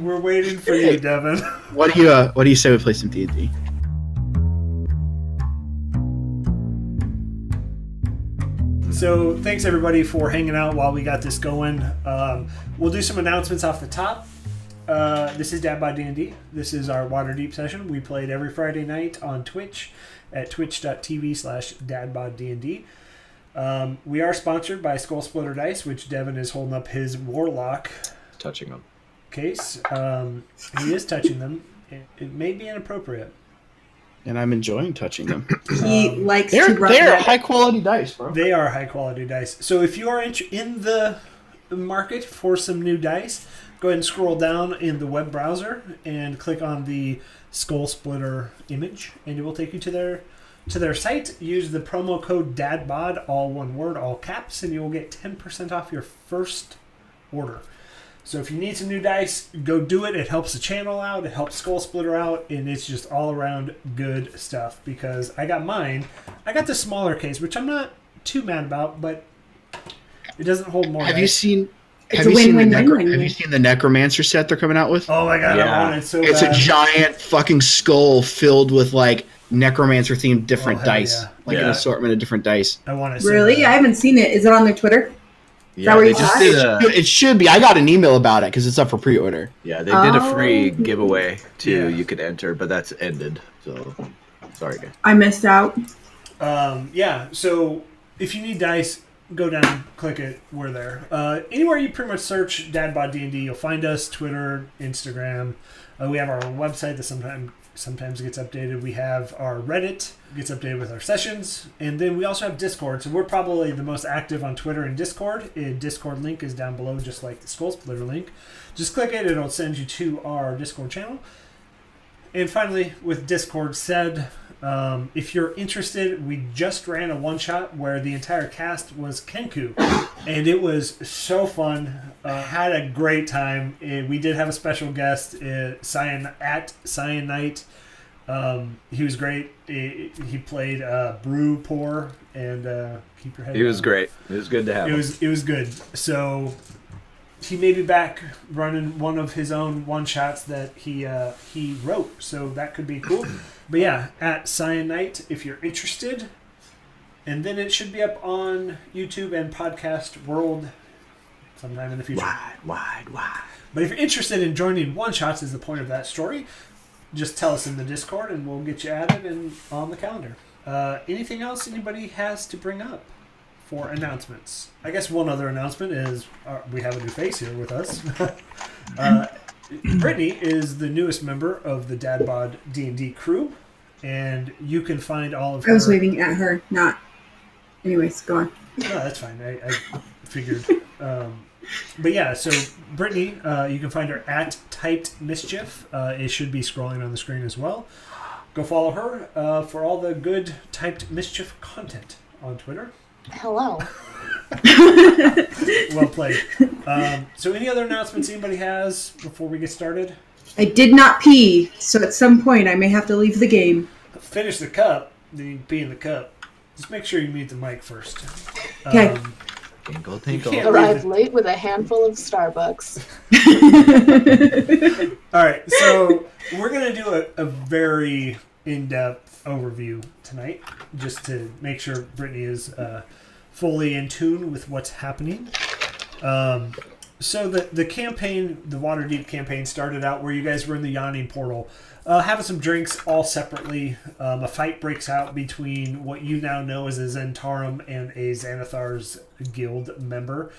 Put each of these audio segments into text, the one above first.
We're waiting for you, Devin. What do you uh, What do you say we play some D and D? So thanks everybody for hanging out while we got this going. Um, we'll do some announcements off the top. Uh, this is Dad Bod D&D. This is our Waterdeep session. We played every Friday night on Twitch at twitch.tv slash dadboddnd. Um, we are sponsored by Skull Splitter Dice, which Devin is holding up his Warlock Touching them. Case. Um, he is touching them. It, it may be inappropriate. And I'm enjoying touching them. He Um, likes They're to rub they're high quality dice, bro. They are high quality dice. So if you are in, in the market for some new dice, go ahead and scroll down in the web browser and click on the Skull Splitter image, and it will take you to their to their site. Use the promo code DADBOD, all one word, all caps, and you will get ten percent off your first order. So if you need some new dice, go do it. It helps the channel out, it helps Skull Splitter out, and it's just all around good stuff. Because I got mine, I got the smaller case, which I'm not too mad about, but it doesn't hold more. Have you seen? It's have a you seen the win-win-win Have you- you seen the necromancer set they're coming out with? Oh my god, I want it so it's a giant fucking skull filled with like necromancer themed different Oh, dice, yeah. like an assortment of different dice. I want it. So Really? bad. I haven't seen it. Is it on their Twitter? Yeah, where they you just got did it? a It should be. I got an email about it because it's up for pre-order. yeah they did a free Oh. giveaway too. Yeah. You could enter, but that's ended. So sorry, guys. I missed out. Um, yeah, so if you need dice, go down, click it. We're there. Uh, anywhere you pretty much search Dadbod D and D, you'll find us. Twitter, Instagram. Uh, we have our own website that sometimes sometimes gets updated. We have our Reddit gets updated with our sessions, and then we also have Discord. So we're probably the most active on Twitter and Discord. And Discord link is down below, just like the Skull Splitter link. Just click it; it'll send you to our Discord channel. And finally, with Discord said, um, if you're interested, we just ran a one shot where the entire cast was Kenku, and it was so fun. Uh, had a great time. Uh, we did have a special guest, uh, Cyan at Cyan Knight. Um, he was great. He, he played uh, Brew Pour and uh, keep your head. He was great. It was good to have It him. was it was good. So he may be back running one of his own one shots that he uh, he wrote. So that could be cool. But yeah, at Cyanite if you're interested. And then it should be up on YouTube and Podcast World sometime in the future. wide, wide, wide. But if you're interested in joining one shots is the point of that story, just tell us in the Discord and we'll get you added and on the calendar. Uh, anything else anybody has to bring up for announcements? I guess one other announcement is uh, we have a new face here with us. uh, Brittany is the newest member of the Dad Bod D&D crew, and you can find all of her... I was waving at her, not. Anyways, go on. No, that's fine. I, I figured. Um, but yeah, so Brittany, uh, you can find her at Typed Mischief. Uh, it should be scrolling on the screen as well. Go follow her uh, for all the good Typed Mischief content on Twitter. Hello. Well played. Um, so, any other announcements anybody has before we get started? I did not pee, so at some point I may have to leave the game. Finish the cup, then you can pee in the cup. Just make sure you mute the mic first. Okay. Um, Tinkle, you tinkle. Arrived late with a handful of Starbucks. All right, so we're gonna do a, a very in-depth overview tonight, just to make sure Brittany is uh, fully in tune with what's happening. Um, so the the campaign, the Waterdeep campaign, started out where you guys were in the Yawning Portal, uh, having some drinks all separately. Um, a fight breaks out between what you now know as a Zhentarim and a Xanathar's guild member.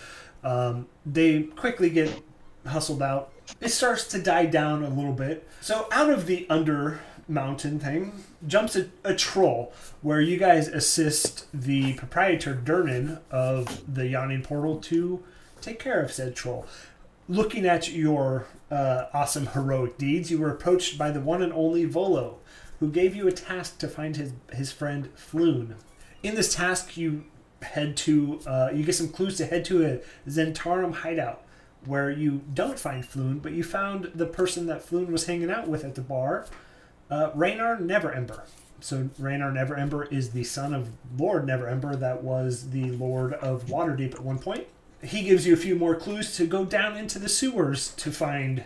Um, they quickly get hustled out. It starts to die down a little bit. So out of the under mountain thing jumps a, a troll where you guys assist the proprietor Durnan of the Yawning Portal to take care of said troll. Looking at your uh, awesome heroic deeds, you were approached by the one and only Volo, who gave you a task to find his his friend Floon. In this task, you head to uh, you get some clues to head to a Zhentarim hideout where you don't find Floon, but you found the person that Floon was hanging out with at the bar, uh, Neverember. So Renaer Neverember is the son of Lord Neverember that was the Lord of Waterdeep at one point. He gives you a few more clues to go down into the sewers to find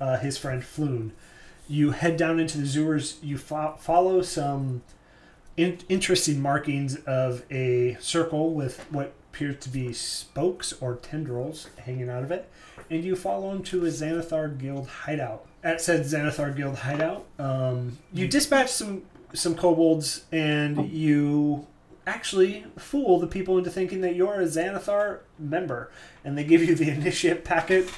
uh, his friend Floon. You head down into the sewers. You fo- follow some in- interesting markings of a circle with what appears to be spokes or tendrils hanging out of it, and you follow him to a Xanathar Guild hideout. At said Xanathar Guild hideout, um, you dispatch some some kobolds, and you actually fool the people into thinking that you're a Xanathar member, and they give you the initiate packet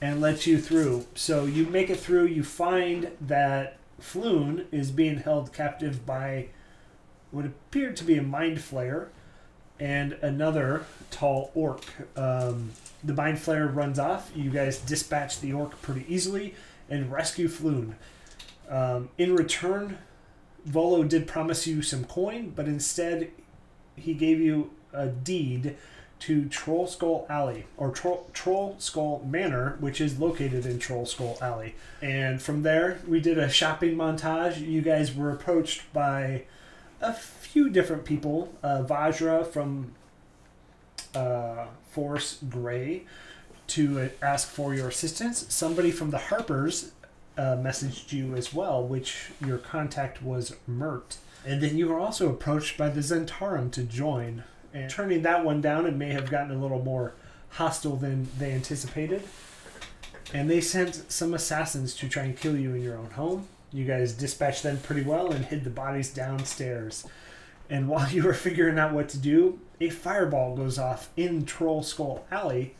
and let you through. So you make it through. You find that Floon is being held captive by what appeared to be a mind flayer and another tall orc. Um, the mind flayer runs off. You guys dispatch the orc pretty easily and rescue Floon. Um, in return, Volo did promise you some coin, but instead he gave you a deed to Troll Skull Alley or Troll, Troll Skull Manor, which is located in Troll Skull Alley. And from there, we did a shopping montage. You guys were approached by a few different people. Uh, Vajra from uh, Force Grey to ask for your assistance. Somebody from the Harpers uh, messaged you as well, which your contact was Mirt. And then you were also approached by the Zhentarim to join. And turning that one down, it may have gotten a little more hostile than they anticipated. And they sent some assassins to try and kill you in your own home. You guys dispatched them pretty well and hid the bodies downstairs. And while you were figuring out what to do, a fireball goes off in Troll Skull Alley,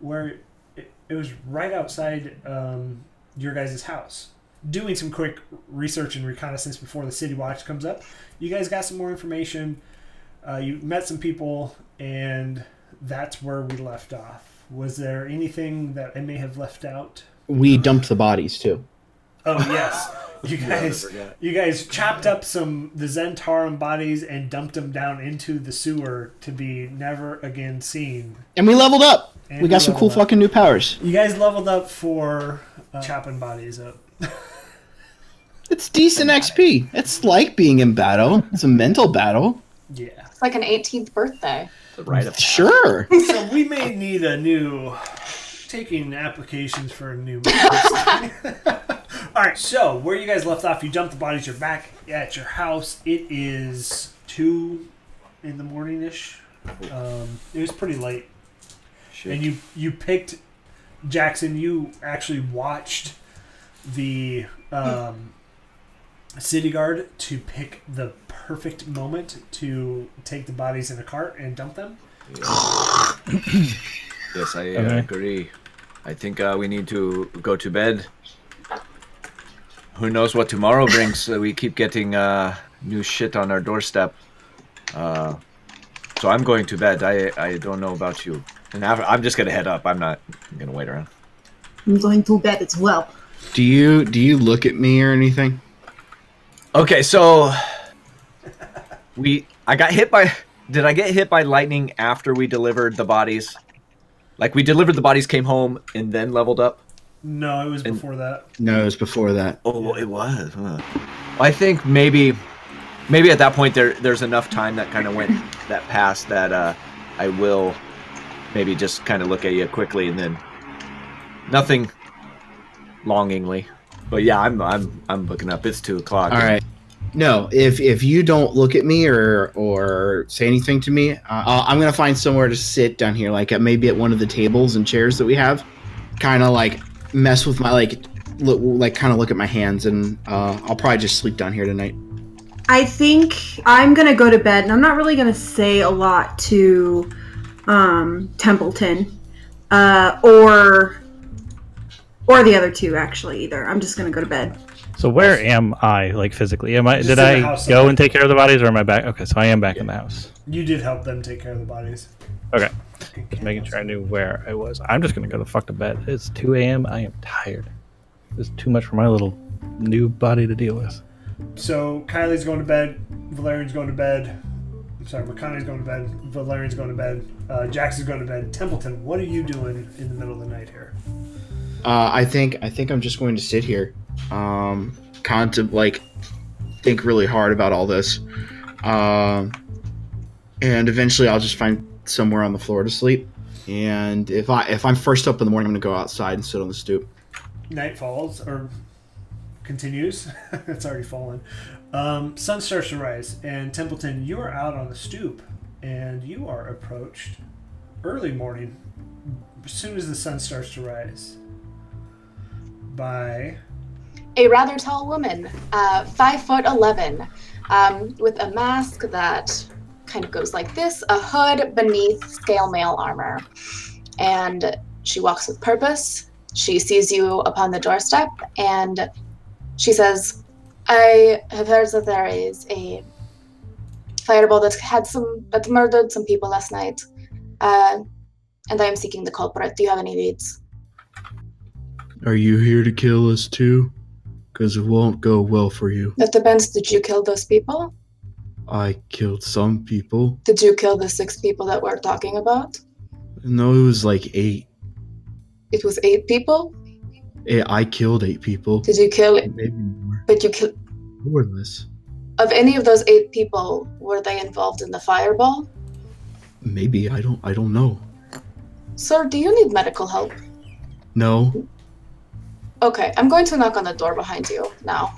where it, it was right outside um, your guys' house. Doing some quick research and reconnaissance before the City Watch comes up, you guys got some more information. Uh, you met some people, and that's where we left off. Was there anything that I may have left out? We dumped the bodies too. Oh yes, you guys, you guys chopped up some the Zhentarim bodies and dumped them down into the sewer to be never again seen. And we leveled up. And we got some cool up. fucking new powers. You guys leveled up for uh, chopping bodies up. It's decent XP. It's like being in battle. It's a mental battle. Yeah. It's like an 18th birthday. The rite of Sure. So we may need a new taking applications for a new. All right. So where you guys left off, you dumped the bodies. You're back at your house. It is two in the morning ish. Um, it was pretty late. And you you picked Jackson. You actually watched the um, city guard to pick the perfect moment to take the bodies in a cart and dump them. Yes, I uh, Okay. agree. I think uh, we need to go to bed. Who knows what tomorrow brings? Uh, we keep getting uh, new shit on our doorstep. Uh, so I'm going to bed. I I don't know about you. And I'm just gonna head up. I'm not gonna wait around. I'm going to bed as well. Do you do you look at me or anything? Okay, so we I got hit by did I get hit by lightning after we delivered the bodies? Like we delivered the bodies, came home, and then leveled up? No, it was And- before that. No, it was before that. Oh, it was. Huh. I think maybe maybe at that point there there's enough time that kind of went that passed that uh I will maybe just kind of look at you quickly and then nothing longingly. But yeah, I'm I'm I'm looking up. It's two o'clock. All right. No, if if you don't look at me or or say anything to me, uh, I'll- I'm gonna find somewhere to sit down here, like at, maybe at one of the tables and chairs that we have. Kind of like mess with my like, look, like kind of look at my hands, and uh, I'll probably just sleep down here tonight. I think I'm gonna go to bed, and I'm not really gonna say a lot to um, Templeton uh, or or the other two actually either. I'm just gonna go to bed. So where am I, like physically? Am I? Just did I house go somewhere. and take care of the bodies, or am I back? Okay, so I am back in the house. You did help them take care of the bodies. Okay, just making sure I knew where I was. I'm just gonna go the fuck to bed. It's 2 a.m. I am tired. It's too much for my little new body to deal with. So Kylie's going to bed. Valerian's going to bed. I'm sorry, McConaughey's going to bed. Valerian's going to bed. Uh, Jackson's going to bed. Templeton, what are you doing in the middle of the night here? Uh, I think I think I'm just going to sit here, um, contemplate, like, think really hard about all this, um, and eventually I'll just find somewhere on the floor to sleep. And if I if I'm first up in the morning, I'm gonna go outside and sit on the stoop. night falls or continues, it's already fallen. Um, sun starts to rise, and Templeton, you are out on the stoop, and you are approached early morning, as soon as the sun starts to rise, by A rather tall woman, uh, five foot eleven, um, with a mask that kind of goes like this, a hood beneath scale mail armor, and she walks with purpose. She sees you upon the doorstep, and she says, "I have heard that there is a fireball that had some that murdered some people last night, uh, and I am seeking the culprit. Do you have any leads?" Are you here to kill us too? Because it won't go well for you. That depends. Did you kill those people? I killed some people. Did you kill the six people that we're talking about? No, it was like eight. It was eight people. Eh, I killed eight people. Did you kill? Maybe. But you killed. More or less. Of any of those eight people, were they involved in the fireball? Maybe I don't. I don't know. Sir, do you need medical help? No. Okay, I'm going to knock on the door behind you now.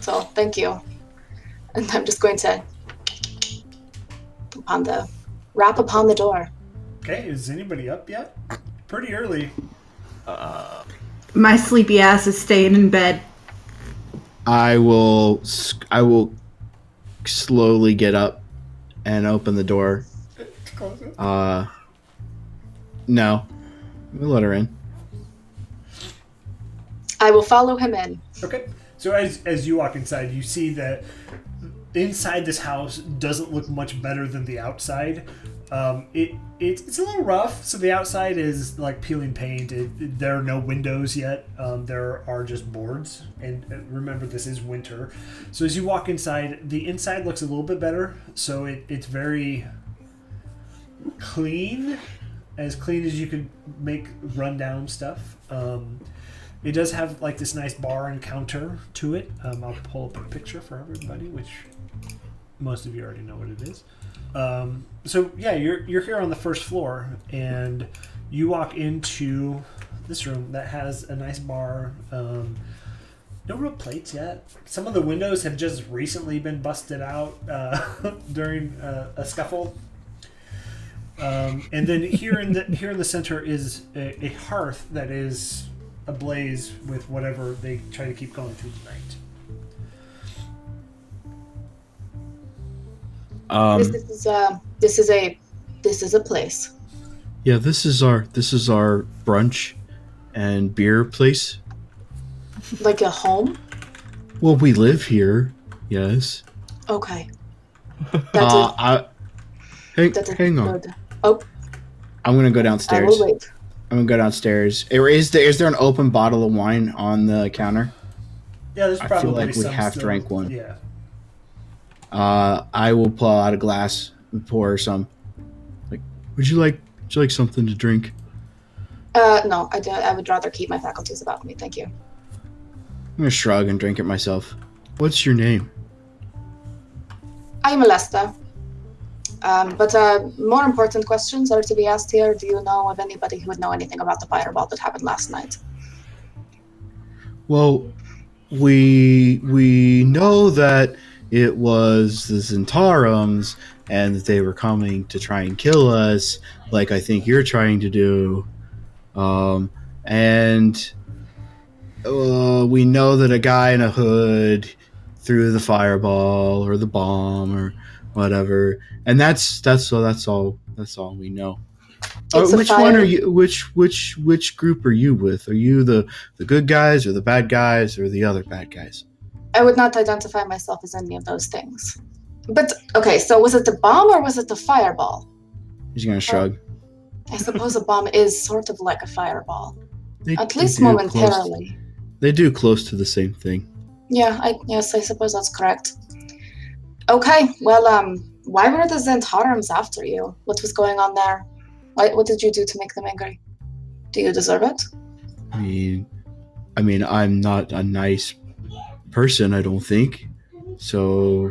So thank you. And I'm just going to upon the rap upon the door. Okay, is anybody up yet? Pretty early. Uh, My sleepy ass is staying in bed. I will. s- I will slowly get up and open the door. Uh. No. We'll let her in. I will follow him in. Okay. So as as you walk inside, you see that inside this house doesn't look much better than the outside. Um, it, it it's a little rough. So the outside is like peeling paint. It, there are no windows yet. Um, there are just boards. And remember, this is winter. So as you walk inside, the inside looks a little bit better. So it, it's very clean, as clean as you could make rundown stuff. Um, it does have like this nice bar and counter to it. Um, I'll pull up a picture for everybody, which most of you already know what it is. Um, so yeah, you're you're here on the first floor, and you walk into this room that has a nice bar. Um, no real plates yet. Some of the windows have just recently been busted out uh, during uh, a scuffle. Um, and then here in the here in the center is a, a hearth that is ablaze with whatever they try to keep going through the night. Um. this is uh, this is a this is a place. Yeah. This is our. This is our brunch, and beer place. Like a home? Well, we live here. Yes. Okay. That Uh, is I, hang, that is hang on. good. Oh, I'm gonna go downstairs. I downstairs. will wait. I'm gonna go downstairs. Is there is there an open bottle of wine on the counter? Yeah, there's probably. I feel like we some half still- drank one. Yeah. Uh, I will pull out a glass and pour her some. Like, would you like would you like something to drink? Uh, no, I, don't. I would rather keep my faculties about me. Thank you. I'm gonna shrug and drink it myself. What's your name? I am Alesta. Um, but uh, more important questions are to be asked here. Do you know of anybody who would know anything about the fireball that happened last night? Well, we we know that it was the Zhentarim and that they were coming to try and kill us, like I think you're trying to do. Um, and uh, we know that a guy in a hood threw the fireball or the bomb or whatever, and that's that's all. That's all. That's all we know. Uh, which one are you? Which which which group are you with? Are you the the good guys or the bad guys or the other bad guys? I would not identify myself as any of those things. But okay, so was it the bomb or was it the fireball? He's gonna shrug. I suppose a bomb is sort of like a fireball, They, at least close- momentarily. they do close to the same thing. Yeah, I yes, I suppose that's correct. Okay, well, um, why were the Zhentarims after you? What was going on there? What, what did you do to make them angry? Do you deserve it? I mean, I mean, I'm not a nice person. I don't think so.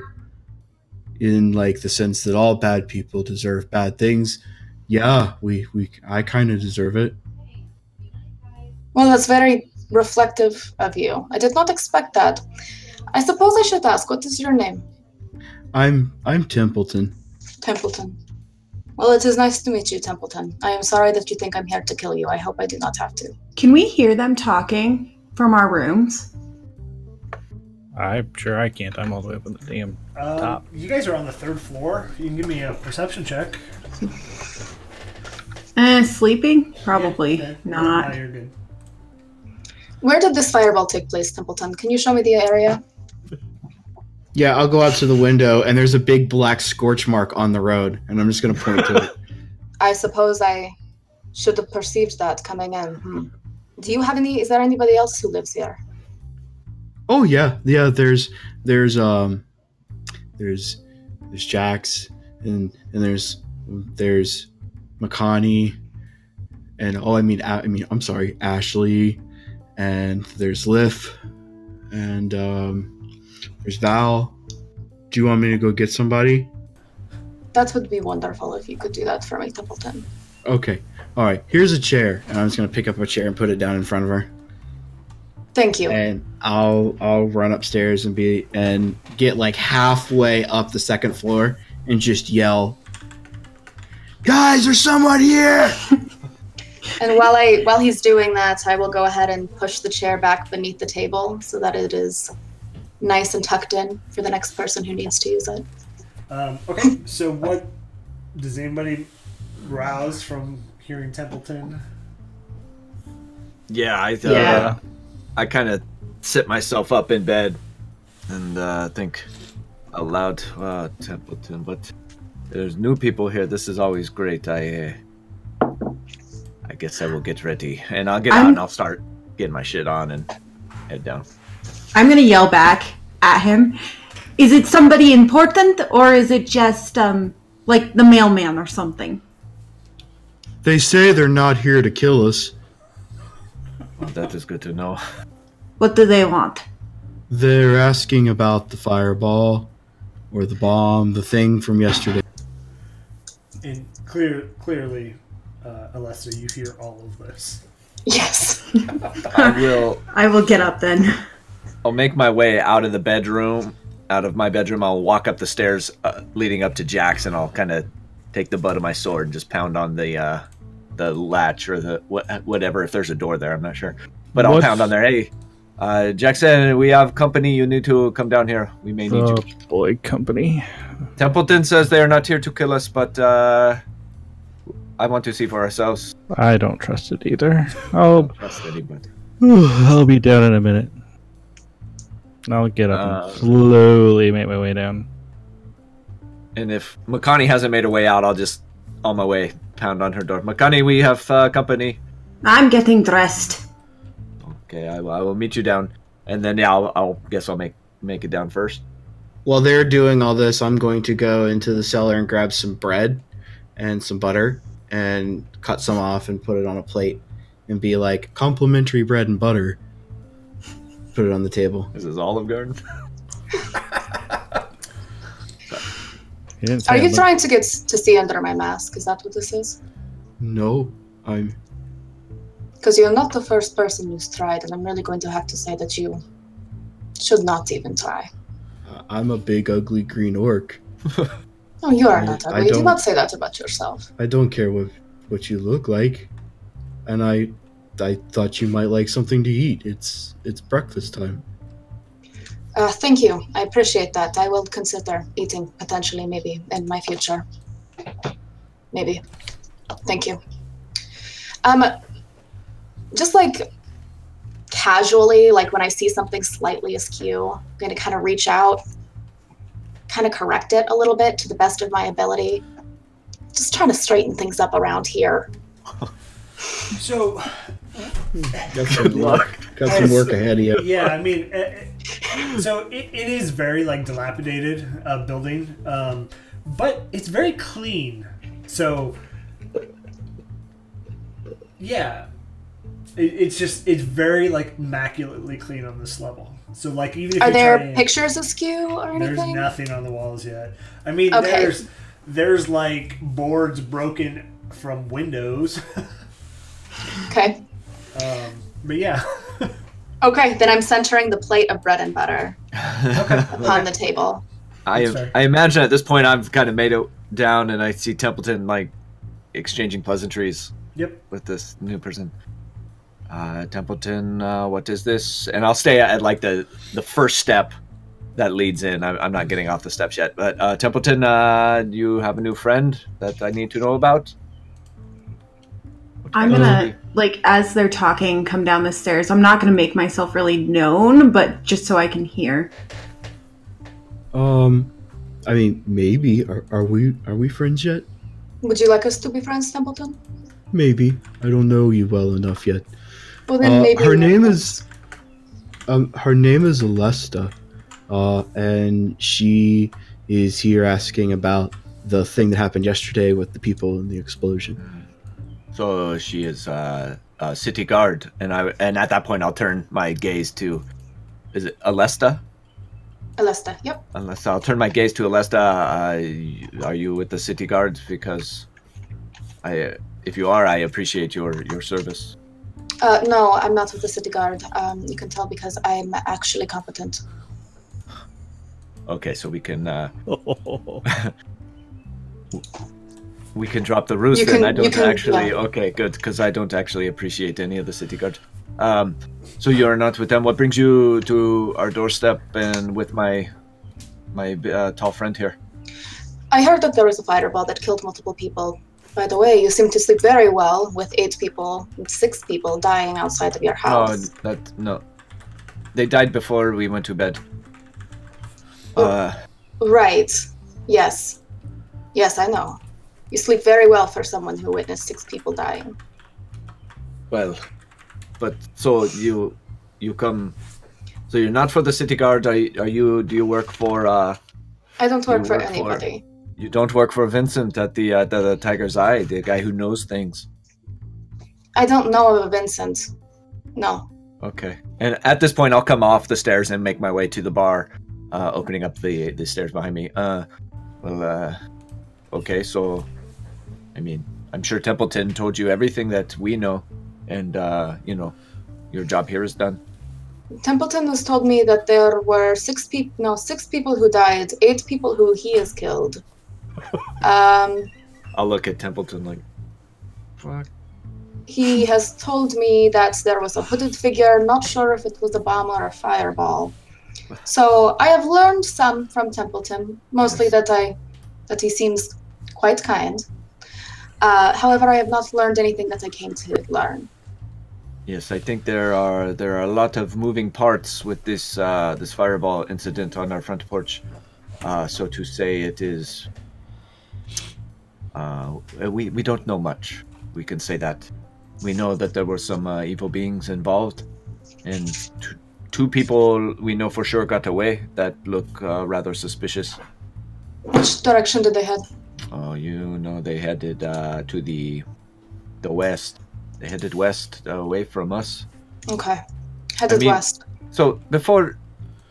In like the sense that all bad people deserve bad things, yeah, we we I kind of deserve it. Well, that's very reflective of you. I did not expect that. I suppose I should ask, what is your name? I'm I'm Templeton. Templeton. Well, it is nice to meet you, Templeton. I am sorry that you think I'm here to kill you. I hope I do not have to. Can we hear them talking from our rooms? I'm sure I can't. I'm all the way up in the damn. Um, Top. You guys are on the third floor. You can give me a perception check. Eh, sleeping? Probably Yeah, not. No, you're good. Where did this fireball take place, Templeton? Can you show me the area? Yeah, I'll go out to the window and there's a big black scorch mark on the road, and I'm just gonna point to it. I suppose I should have perceived that coming in. Hmm. Do you have any? Is there anybody else who lives here? Oh yeah, yeah. There's there's um there's there's Jax and and there's there's Makani and oh I mean I mean I'm sorry Ashley and there's Liff and um there's Val. Do you want me to go get somebody? That would be wonderful if you could do that for me, Templeton. Okay. All right. Here's a chair, and I'm just gonna pick up a chair and put it down in front of her. Thank you. and I'll I'll run upstairs and be and get like halfway up the second floor and just yell, "Guys, there's someone here!" And while I while he's doing that, I will go ahead and push the chair back beneath the table so that it is nice and tucked in for the next person who needs to use it. Um, okay, so what does anybody rouse from hearing Templeton? Yeah, I uh, Yeah. I kind of sit myself up in bed and uh, think aloud, uh, Templeton. But there's new people here. This is always great. I uh, I guess I will get ready, and I'll get out I'm- and I'll start getting my shit on and head down. I'm gonna yell back at him. Is it somebody important or is it just um like the mailman or something? They say they're not here to kill us. Well, that is good to know. What do they want? They're asking about the fireball or the bomb, the thing from yesterday. And clear, clearly, uh, Alessa, you hear all of this. Yes. I will. I will get up then. I'll make my way out of the bedroom. Out of my bedroom, I'll walk up the stairs uh, leading up to Jack's, and I'll kind of take the butt of my sword and just pound on the uh, the latch or the what, whatever. If there's a door there, I'm not sure, but I'll What's- pound on there. Hey, uh, Jackson, we have company. You need to come down here. We may need you. The boy company. Templeton says they are not here to kill us, but uh, I want to see for ourselves. I don't trust it either. I'll Trust anybody. I'll be down in a minute. I'll get up Uh, and slowly make my way down. And if Makani hasn't made her way out, I'll just on my way pound on her door. Makani, we have uh, company. I'm getting dressed. Okay, I, will- I will meet you down, and then yeah, I'll, I'll guess I'll make make it down first. While they're doing all this, I'm going to go into the cellar and grab some bread and some butter and cut some off and put it on a plate and be like, complimentary bread and butter. Put it on the table. Is This is Olive Garden. You didn't say Are you trying to get to see under my mask? Is that what this is? No, I'm. Because you're not the first person who's tried, and I'm really going to have to say that you should not even try. I'm a big ugly green orc. No, you are I- not I ugly. Do not say that about yourself. I don't care what what you look like, and I I thought you might like something to eat. It's it's breakfast time. Uh, thank you. I appreciate that. I will consider eating potentially, maybe in my future. Maybe. Thank you. Um, just like casually, like when I see something slightly askew, I'm going to kind of reach out, kind of correct it a little bit to the best of my ability. Just trying to straighten things up around here. So, Got some work. Got some work ahead of you. yeah, I mean, uh, uh, so it, it is very like dilapidated uh, building, um, but it's very clean. So, yeah, it, it's just it's very like immaculately clean on this level. So, like even if Are there try and- pictures askew or anything? There's nothing on the walls yet. I mean, Okay. there's there's like boards broken from windows. Okay. um, but yeah, Okay, then I'm centering the plate of bread and butter upon Okay. the table. I That's. I imagine at this point I've kind of made it down, and I see Templeton like exchanging pleasantries Yep. with this new person. Uh, Templeton, uh, what is this? And I'll stay at like the the first step that leads in. I'm, I'm not getting off the steps yet, but uh, Templeton, uh, you have a new friend that I need to know about. I'm gonna like as they're talking, come down the stairs. I'm not gonna make myself really known, but just so I can hear. Um, I mean, maybe are, are we are we friends yet? Would you like us to be friends, Templeton? Maybe I don't know you well enough yet. Well, then Uh, maybe her name friends. is um her name is Alesta, uh, and she is here asking about the thing that happened yesterday with the people and the explosion. So she is uh, a city guard, and I and at that point I'll turn my gaze to, is it Alesta? Alesta. Yep. Unless I'll turn my gaze to Alesta. Uh, are you with the city guard? Because I, if you are, I appreciate your your service. Uh, no, I'm not with the city guard. Um, you can tell because I'm actually competent. Okay, so we can uh, we can drop the roost. You then I don't can- actually. yeah. Okay, good, because I don't actually appreciate any of the city guard. Um, so you're not with them. What brings you to our doorstep and with my my uh, tall friend here? I heard that there was a fireball that killed multiple people. By the way, you seem to sleep very well with eight people, six people dying outside of your No, house. that no. They died before we went to bed. Oh. Uh, Right. Yes. Yes, I know. You sleep very well for someone who witnessed six people dying. well, but so you you come. So you're not for the city guard. Are, you- are you? Do you work for? uh I don't work for work for- anybody. You don't work for Vincent at the uh, the, the Tiger's Eye, the guy who knows things. I don't know of Vincent. No. Okay. And at this point, I'll come off the stairs and make my way to the bar, uh, opening up the the stairs behind me. Uh, well, uh, okay. So, I mean, I'm sure Templeton told you everything that we know, and uh, you know, your job here is done. Templeton has told me that there were six people, no, six people who died, eight people who he has killed. Um, I'll look at Templeton like, fuck. he has told me that there was a hooded figure, not sure if it was a bomb or a fireball. So I have learned some from Templeton, mostly that I that he seems quite kind. Uh, however, I have not learned anything that I came to learn. Yes, I think there are there are a lot of moving parts with this uh, this fireball incident on our front porch. Uh, so to say, it is. Uh, we we don't know much. We can say that. We know that there were some uh, evil beings involved, and t- two people we know for sure got away that look uh, rather suspicious. Which direction did they head? Oh, you know they headed uh, to the the west. They headed west uh, away from us. Okay, headed mean- west. So before,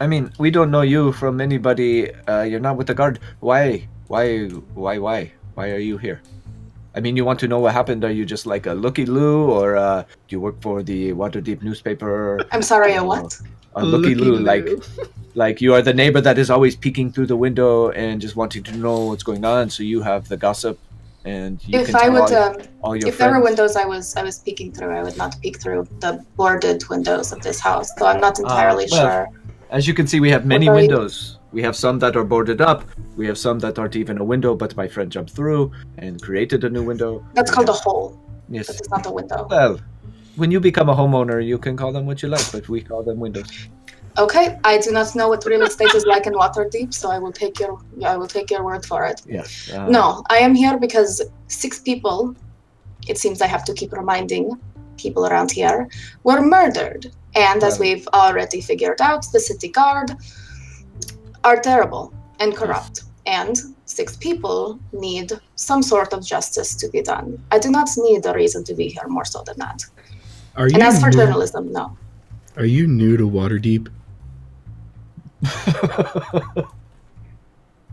I mean, we don't know you from anybody. Uh, you're not with the guard. Why? Why? Why? Why? Why are you here? I mean, you want to know what happened? Are you just like a looky loo, or uh, do you work for the Waterdeep newspaper? I'm sorry, a what? A looky loo, like like you are the neighbor that is always peeking through the window and just wanting to know what's going on. So you have the gossip, and you If can I would, all, um, all your if there were windows I was I was peeking through, I would not peek through the boarded windows of this house. So I'm not entirely well, sure. As you can see, we have many very- windows. We have some that are boarded up. We have some that aren't even a window, but my friend jumped through and created a new window. That's called a hole. Yes. it's not a window. Well, when you become a homeowner, you can call them what you like, but we call them windows. Okay, I do not know what real estate is like in Waterdeep, so I will take your I will take your word for it. Yes. uh, No, I am here because six people, it seems I have to keep reminding people around here, were murdered. And as we've already figured out, the city guard are terrible and corrupt. And six people need some sort of justice to be done. I do not need a reason to be here more so than that. Are you And as for new, journalism, no. Are you new to Waterdeep?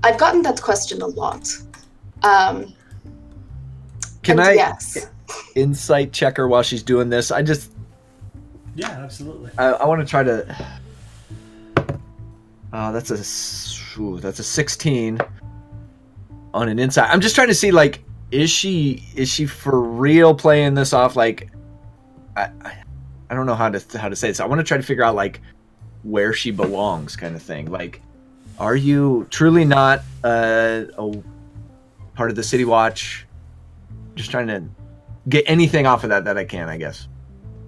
I've gotten that question a lot. Um, Can I Yes. insight check her while she's doing this? I just Yeah, absolutely. I, I want to try to. Uh, that's a s- ooh, that's a sixteen on an insight. I'm just trying to see like, is she is she for real playing this off? Like, I I, I don't know how to how to say this. I want to try to figure out like where she belongs, kind of thing. Like, are you truly not uh, a part of the City Watch? Just trying to get anything off of that that I can, I guess.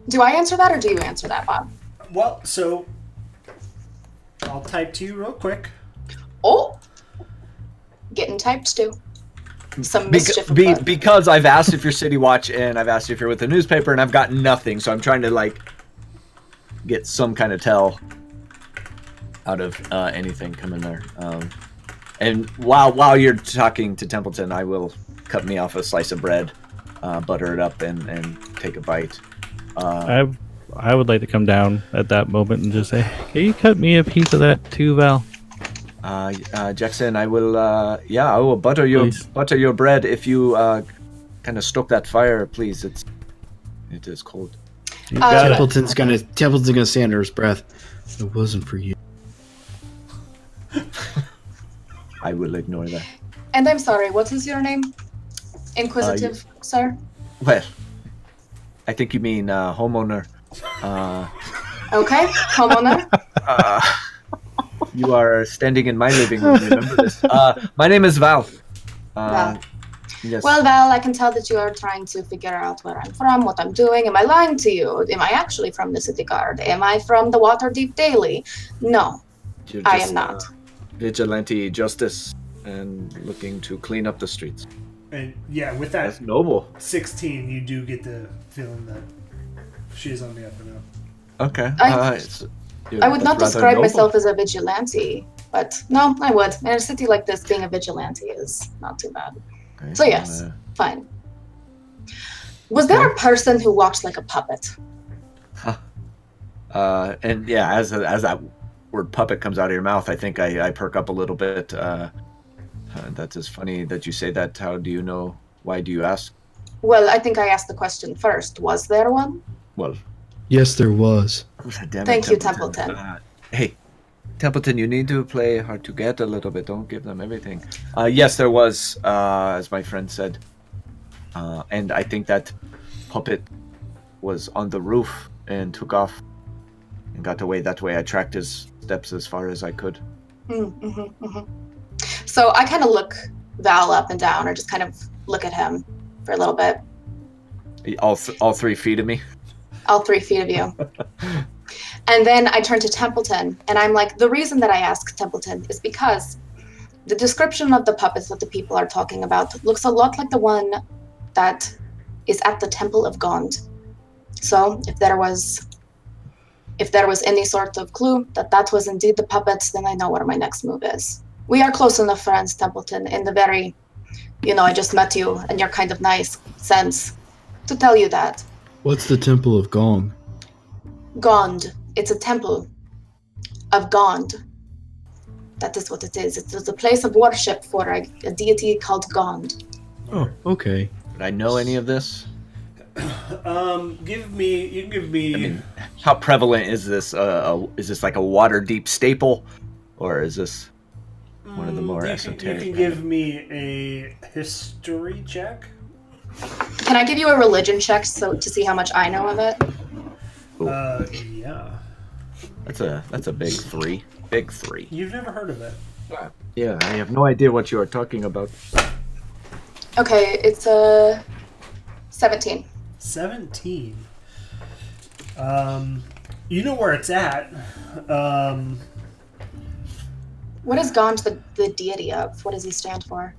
Do I answer that or do you answer that, Bob? Well, so I'll type to you real quick. Oh, getting typed to. Some mischief. Beca- be, because I've asked if you're City Watch and I've asked if you're with the newspaper and I've gotten nothing, so I'm trying to like get some kind of tell out of uh, anything coming there. Um, and while while you're talking to Templeton, I will cut me off a slice of bread, uh, butter it up, and and take a bite. Uh, I I would like to come down at that moment and just say, "Can you cut me a piece of that too, Val?" uh, uh, Jackson, I will. Uh, yeah, I will butter your Please. butter your bread if you uh, kind of stoke that fire, please. It's it is cold. Uh, got it. Templeton's gonna Templeton's gonna say under his breath. It wasn't for you. I will ignore that. And I'm sorry, what is your name? Inquisitive, sir? Well, I think you mean uh, homeowner. Uh, Okay, homeowner. uh, you are standing in my living room. Remember this. Uh, my name is Val. Uh, Val. Yes. Well, Val, I can tell that you are trying to figure out where I'm from, what I'm doing. Am I lying to you? Am I actually from the City Guard? Am I from the Waterdeep Daily? No, You're I am not. uh, vigilante justice and looking to clean up the streets. And yeah, with that That's noble. 16, you do get the feeling that she is on the up and up. Okay. I- uh, it's- you're- I would not describe noble. myself as a vigilante, but no, I would. In a city like this, being a vigilante is not too bad. Okay, So yes. uh, Fine. Was there a person who walked like a puppet? Uh, and yeah, as as that word puppet comes out of your mouth, I think I, I perk up a little bit. Uh, uh, that's as funny that you say that. How do you know? Why do you ask? Well, I think I asked the question first. Was there one? Well, Yes, there was. it, Thank you, Templeton. Uh, hey, Templeton, you need to play hard to get a little bit. Don't give them everything. Uh, yes, there was, uh, as my friend said, uh, and I think that puppet was on the roof and took off and got away that way. I tracked his steps as far as I could. Mm-hmm, hmm So I kind of look Val up and down, or just kind of look at him for a little bit. All th- all three feet of me. All three feet of you. and then I turn to Templeton, and I'm like, the reason that I ask Templeton is because the description of the puppets that the people are talking about looks a lot like the one that is at the Temple of Gond. So if there was if there was any sort of clue that that was indeed the puppets, then I know where my next move is. We are close enough friends, Templeton, in the very, you know, I just met you and you're kind of nice sense to tell you that. What's the Temple of Gong? Gond. It's a temple of Gond. That is what it is. It is a place of worship for a, a deity called Gond. Oh, okay. Did I know any of this? Um, give me. You can give me. I mean, how prevalent is this? Uh, uh, is this like a Waterdeep staple, or is this one of the Mm, more you esoteric? Can, you can give me a history check. Can I give you a religion check so to see how much I know of it? Ooh. Uh, yeah. That's a that's a big three. Big three. You've never heard of it. Yeah, I have no idea what you are talking about. Okay, it's a 17. 17. Um, you know where it's at. Um, What is Gond the, the deity of? What does he stand for?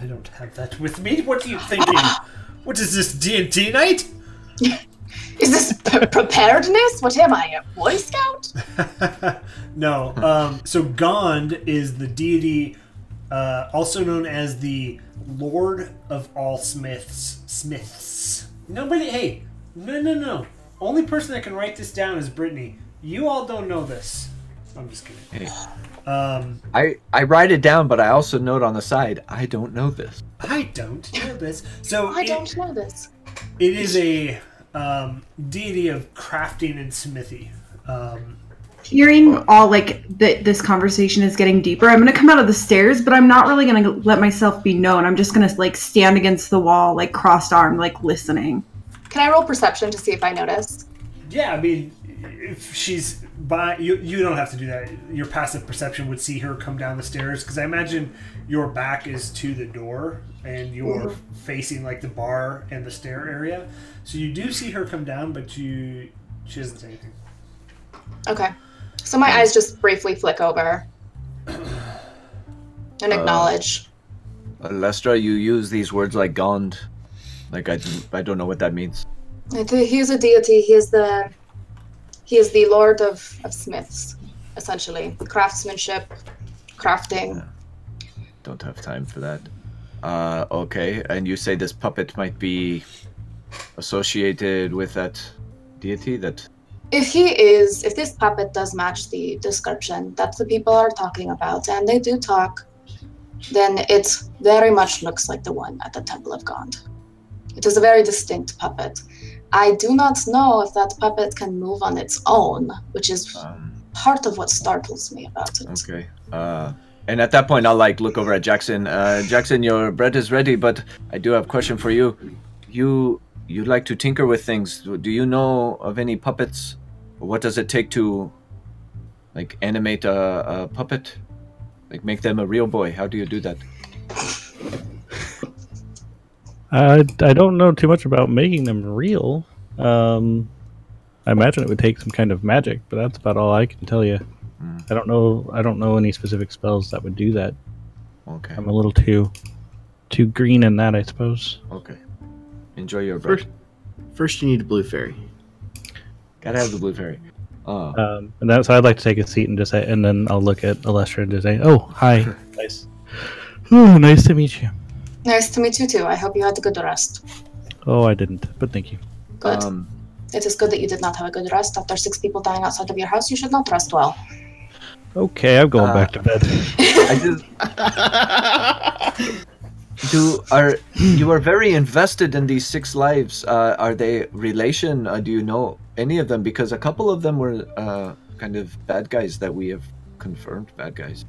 I don't have that with me. What are you thinking? what is this D&D night? Is this p- preparedness? What am I, a Boy Scout? no. Um, so Gond is the deity, uh, also known as the Lord of all Smiths. Smiths. Nobody. Hey, no, no, no. Only person that can write this down is Brittany. You all don't know this. I'm just kidding. Hey. Um, I I write it down, but I also note on the side I don't know this. I don't know this. So I it- don't know this. It is a um, deity of crafting and smithy. Um, Hearing all like that this conversation is getting deeper, I'm gonna come out of the stairs, but I'm not really gonna let myself be known. I'm just gonna like stand against the wall, like crossed armed, like listening. Can I roll perception to see if I notice? yeah, I mean, if she's by you, you don't have to do that. Your passive perception would see her come down the stairs because I imagine your back is to the door and you're facing like the bar and the stair area. So you do see her come down, but you she doesn't say anything. Okay. So my eyes just briefly flick over and acknowledge. Uh, Lestra, you use these words like Gond. Like I, I don't know what that means. I think He is a deity. He is the he is the lord of, of smiths, essentially. Craftsmanship, crafting. Don't have time for that. Uh, okay, and you say this puppet might be associated with that deity that If he is, if this puppet does match the description that the people are talking about, and they do talk, then it very much looks like the one at the Temple of Gond. It is a very distinct puppet. I do not know if that puppet can move on its own, which is um, part of what startles me about it. Okay. Uh, and at that point, I'll like look over at Jackson. Uh, Jackson, your bread is ready, but I do have a question for you. You you like to tinker with things. Do you know of any puppets? What does it take to like animate a, a puppet? Like make them a real boy? How do you do that? I, I don't know too much about making them real. Um, I imagine it would take some kind of magic, but that's about all I can tell you. Mm. I don't know. I don't know any specific spells that would do that. Okay. I'm a little too too green in that, I suppose. Okay. Enjoy your bread. First, first you need a blue fairy. Gotta have the blue fairy. Uh, Um, and that's so I'd like to take a seat and just say, and then I'll look at Alestra and just say, "Oh, hi, nice, oh, nice to meet you." Nice to meet you too. I hope you had a good rest. Oh, I didn't, but thank you. Good. um, it is good that you did not have a good rest. After six people dying outside of your house, you should not rest well. Okay, I'm going Uh, back to bed. I just do are you are very invested in these six lives. Uh, are they relation? Uh, do you know any of them? Because a couple of them were uh, kind of bad guys that we have confirmed bad guys.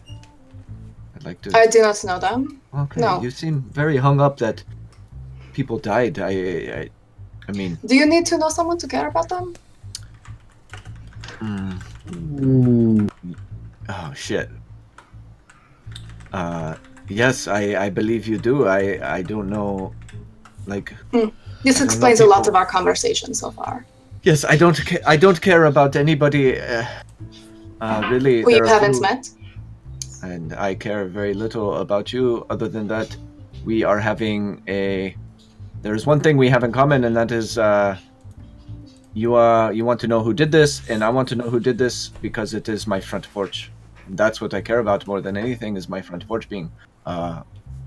I'd like to. I do not know them. okay, no. you seem very hung up that people died. I, I, I mean, Do you need to know someone to care about them? mm, oh shit. Uh, yes, I, I believe you do. I, I don't know, like. This I don't know explains a lot of our conversation so far. Yes, I don't. Ca- I don't care about anybody. Uh, uh, really, Who you there are haven't few- met. And I care very little about you. Other than that, we are having a. There's one thing we have in common, and that is, uh, you are you want to know who did this, and I want to know who did this because it is my front porch. And that's what I care about more than anything is my front porch being uh,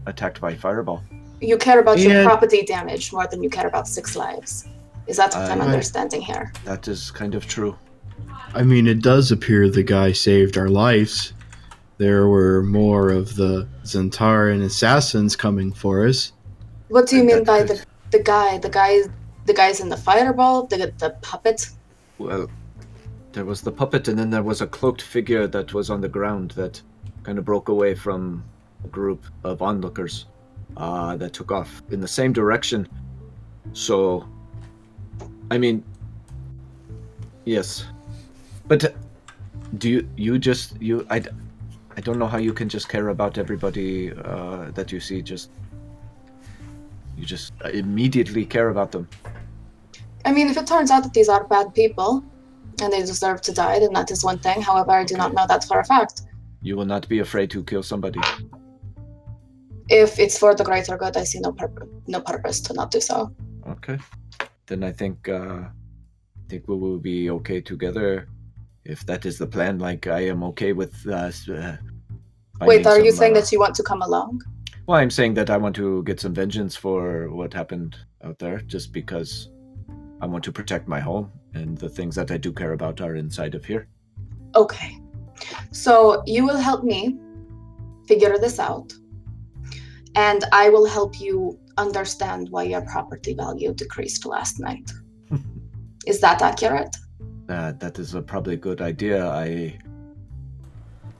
attacked by fireball. You care about your property damage more than you care about six lives. Is that what I'm understanding here? That is kind of true. I mean, it does appear the guy saved our lives. There were more of the Zhentarim assassins coming for us. What do you mean by the the guy? The guy, the guys in the fireball, the the puppet. Well, there was the puppet, and then there was a cloaked figure that was on the ground that kind of broke away from a group of onlookers uh, that took off in the same direction. So, I mean, yes, but uh, do you you just you I, d- I don't know how you can just care about everybody uh, that you see just you just immediately care about them. I mean, if it turns out that these are bad people and they deserve to die, then that is one thing. However, I do not know that for a fact. You will not be afraid to kill somebody. If it's for the greater good, I see no purpose no purpose to not do so. Okay. Then I think uh I think we will be okay together. If that is the plan, like I am okay with uh, uh Wait, are you some, saying uh, that you want to come along? Well, I'm saying that I want to get some vengeance for what happened out there, just because I want to protect my home and the things that I do care about are inside of here. Okay. So you will help me figure this out, and I will help you understand why your property value decreased last night. Is that accurate? Uh, that is a probably good idea. I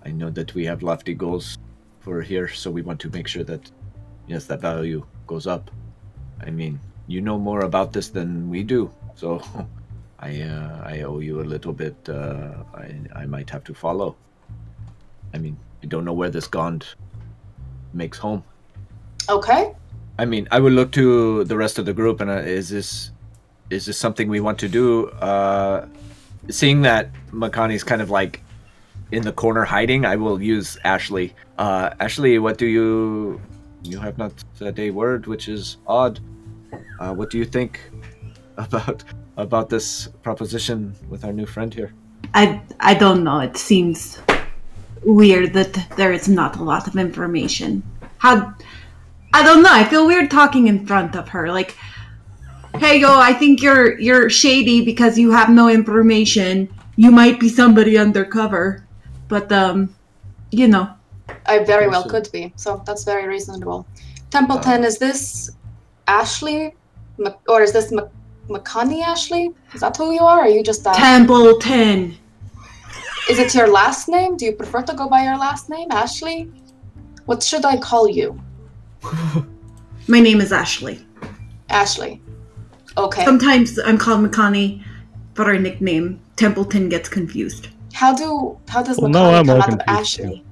I know that we have lofty goals for here, so we want to make sure that yes, that value goes up. I mean, you know more about this than we do, so I uh, I owe you a little bit. Uh, I I might have to follow. I mean, I don't know where this Gond makes home. Okay. I mean, I would look to the rest of the group, and uh, is this is this something we want to do? Uh, seeing that Makani's kind of like in the corner hiding, I will use Ashley. Uh, Ashley, what do you? You have not said a word, which is odd. Uh, what do you think about about this proposition with our new friend here? I I don't know. It seems weird that there is not a lot of information. How I don't know. I feel weird talking in front of her. Like, hey, yo, I think you're you're shady because you have no information. You might be somebody undercover, but um, you know, I very well could be. So that's very reasonable. Templeton, is this Ashley? Or is this Mc- McConaughey Ashley? Is that who you are? Or are you just that? Templeton. Is it your last name? Do you prefer to go by your last name, Ashley? What should I call you? My name is Ashley. Ashley. Okay. Sometimes I'm called McConaughey, but our nickname Templeton gets confused. How do how does Well, McConaughey no, I'm come out of confused, Ashley?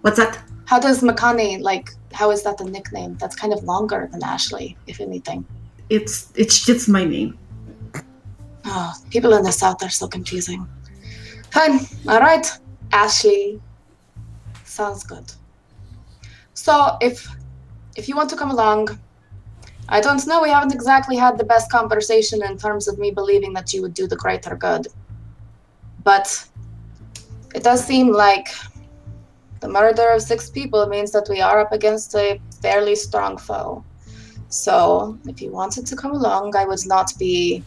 What's that? How does McConaughey like? How is that the nickname? That's kind of longer than Ashley, if anything. It's it's just my name. Oh, people in the South are so confusing. Fine. All right. Ashley. Sounds good. So if if you want to come along, I don't know. We haven't exactly had the best conversation in terms of me believing that you would do the greater good. But it does seem like the murder of six people means that we are up against a fairly strong foe. So if you wanted to come along, I would not be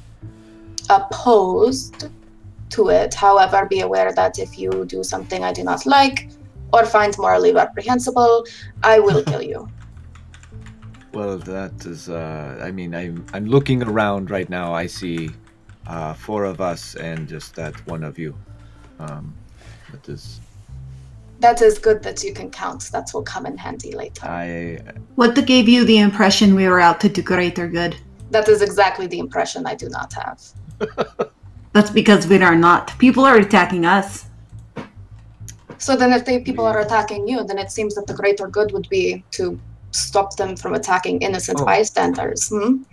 opposed to it. However, be aware that if you do something I do not like or find morally reprehensible, I will kill you. Well, that is. Uh, I mean, I'm I'm looking around right now. I see uh, four of us and just that one of you. Um, that is. That is good that you can count. That will come in handy later. I. What that gave you the impression we were out to do greater good? That is exactly the impression I do not have. That's because we are not. People are attacking us. So then, if they people are attacking you, then it seems that the greater good would be to stop them from attacking innocent Oh. bystanders. Hmm?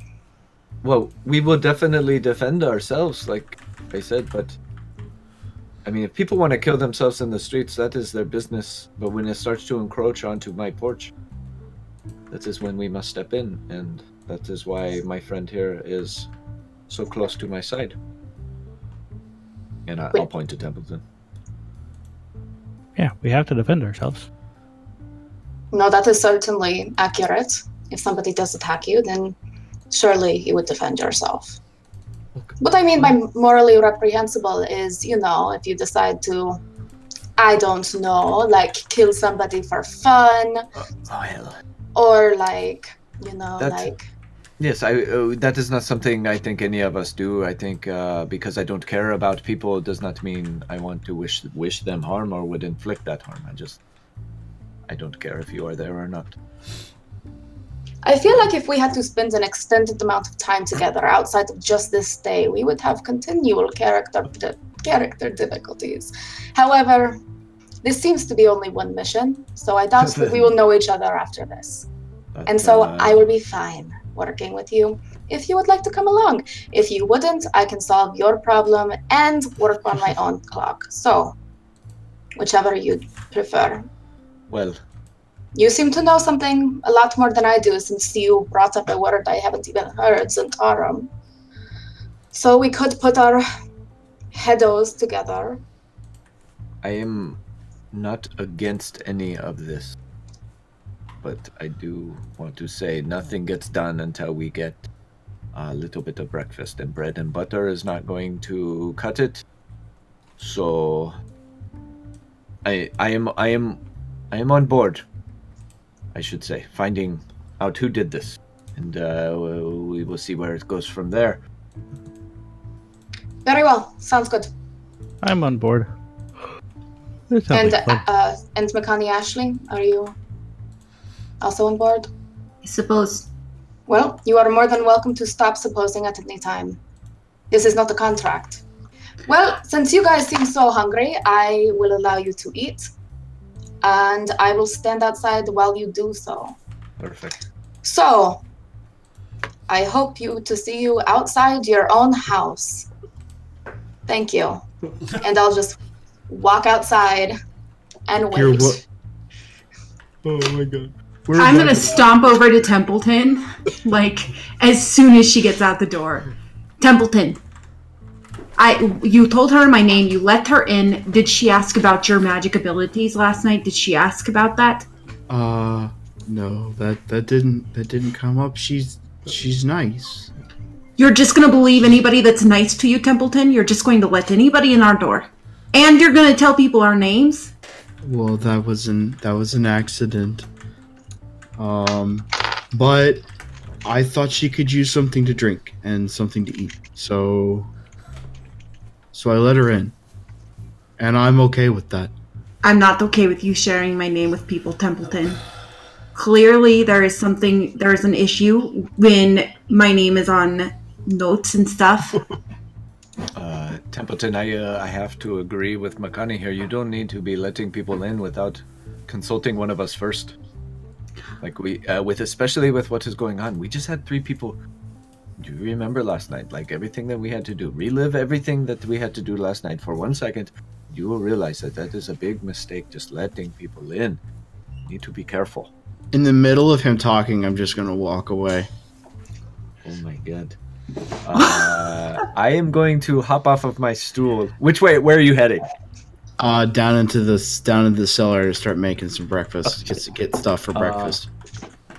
Well, we will definitely defend ourselves, like I said. But I mean, if people want to kill themselves in the streets, that is their business. But when it starts to encroach onto my porch, that is when we must step in, and that is why my friend here is so close to my side. And I, I'll point to Templeton. Yeah, we have to defend ourselves. No, that is certainly accurate. If somebody does attack you, then surely you would defend yourself. Okay. What I mean by morally reprehensible is, you know, if you decide to, I don't know, like kill somebody for fun, well. or like, you know, That's- like, Yes, I. Uh, that is not something I think any of us do. I think uh, because I don't care about people does not mean I want to wish wish them harm or would inflict that harm. I just, I don't care if you are there or not. I feel like if we had to spend an extended amount of time together outside of just this day, we would have continual character character difficulties. However, this seems to be only one mission, so I doubt that we will know each other after this. But, And so uh, I will be fine working with you if you would like to come along. If you wouldn't, I can solve your problem and work on my own clock. So, whichever you prefer. Well, You seem to know something a lot more than I do since you brought up a word I haven't even heard, Zhentarim. So we could put our heados together. I am not against any of this, but I do want to say nothing gets done until we get a little bit of breakfast, and bread and butter is not going to cut it. So, I I am I am I am on board. I should say, finding out who did this, and uh, we will see where it goes from there. Very well. Sounds good. I'm on board. And like uh, and Makani Ashley, are you also on board? I suppose. Well, you are more than welcome to stop supposing at any time. This is not a contract. Well, since you guys seem so hungry, I will allow you to eat. And I will stand outside while you do so. Perfect. So, I hope you to see you outside your own house. Thank you. and I'll just walk outside and You're wait. what- Oh my god. I'm gonna stomp over to Templeton, like as soon as she gets out the door. Templeton, I you told her my name. You let her in. Did she ask about your magic abilities last night? Did she ask about that? Uh, no, that that didn't that didn't come up. She's she's nice. You're just gonna believe anybody that's nice to you, Templeton. You're just going to let anybody in our door, and you're gonna tell people our names. Well, that was an that was an accident. Um, but I thought she could use something to drink and something to eat. So so I let her in. And I'm okay with that. I'm not okay with you sharing my name with people, Templeton. Clearly, there is something, there is an issue when my name is on notes and stuff. Uh, Templeton, I uh, I have to agree with Makani here. You don't need to be letting people in without consulting one of us first. Like we, uh, with especially with what is going on, we just had three people. Do you remember last night? Like everything that we had to do, relive everything that we had to do last night for one second. You will realize that that is a big mistake. Just letting people in. You need to be careful. In the middle of him talking, I'm just gonna walk away. Oh my god. Uh, I am going to hop off of my stool. Which way? Where are you heading? Uh, down into this down into the cellar to start making some breakfast. Get get stuff for Uh, breakfast.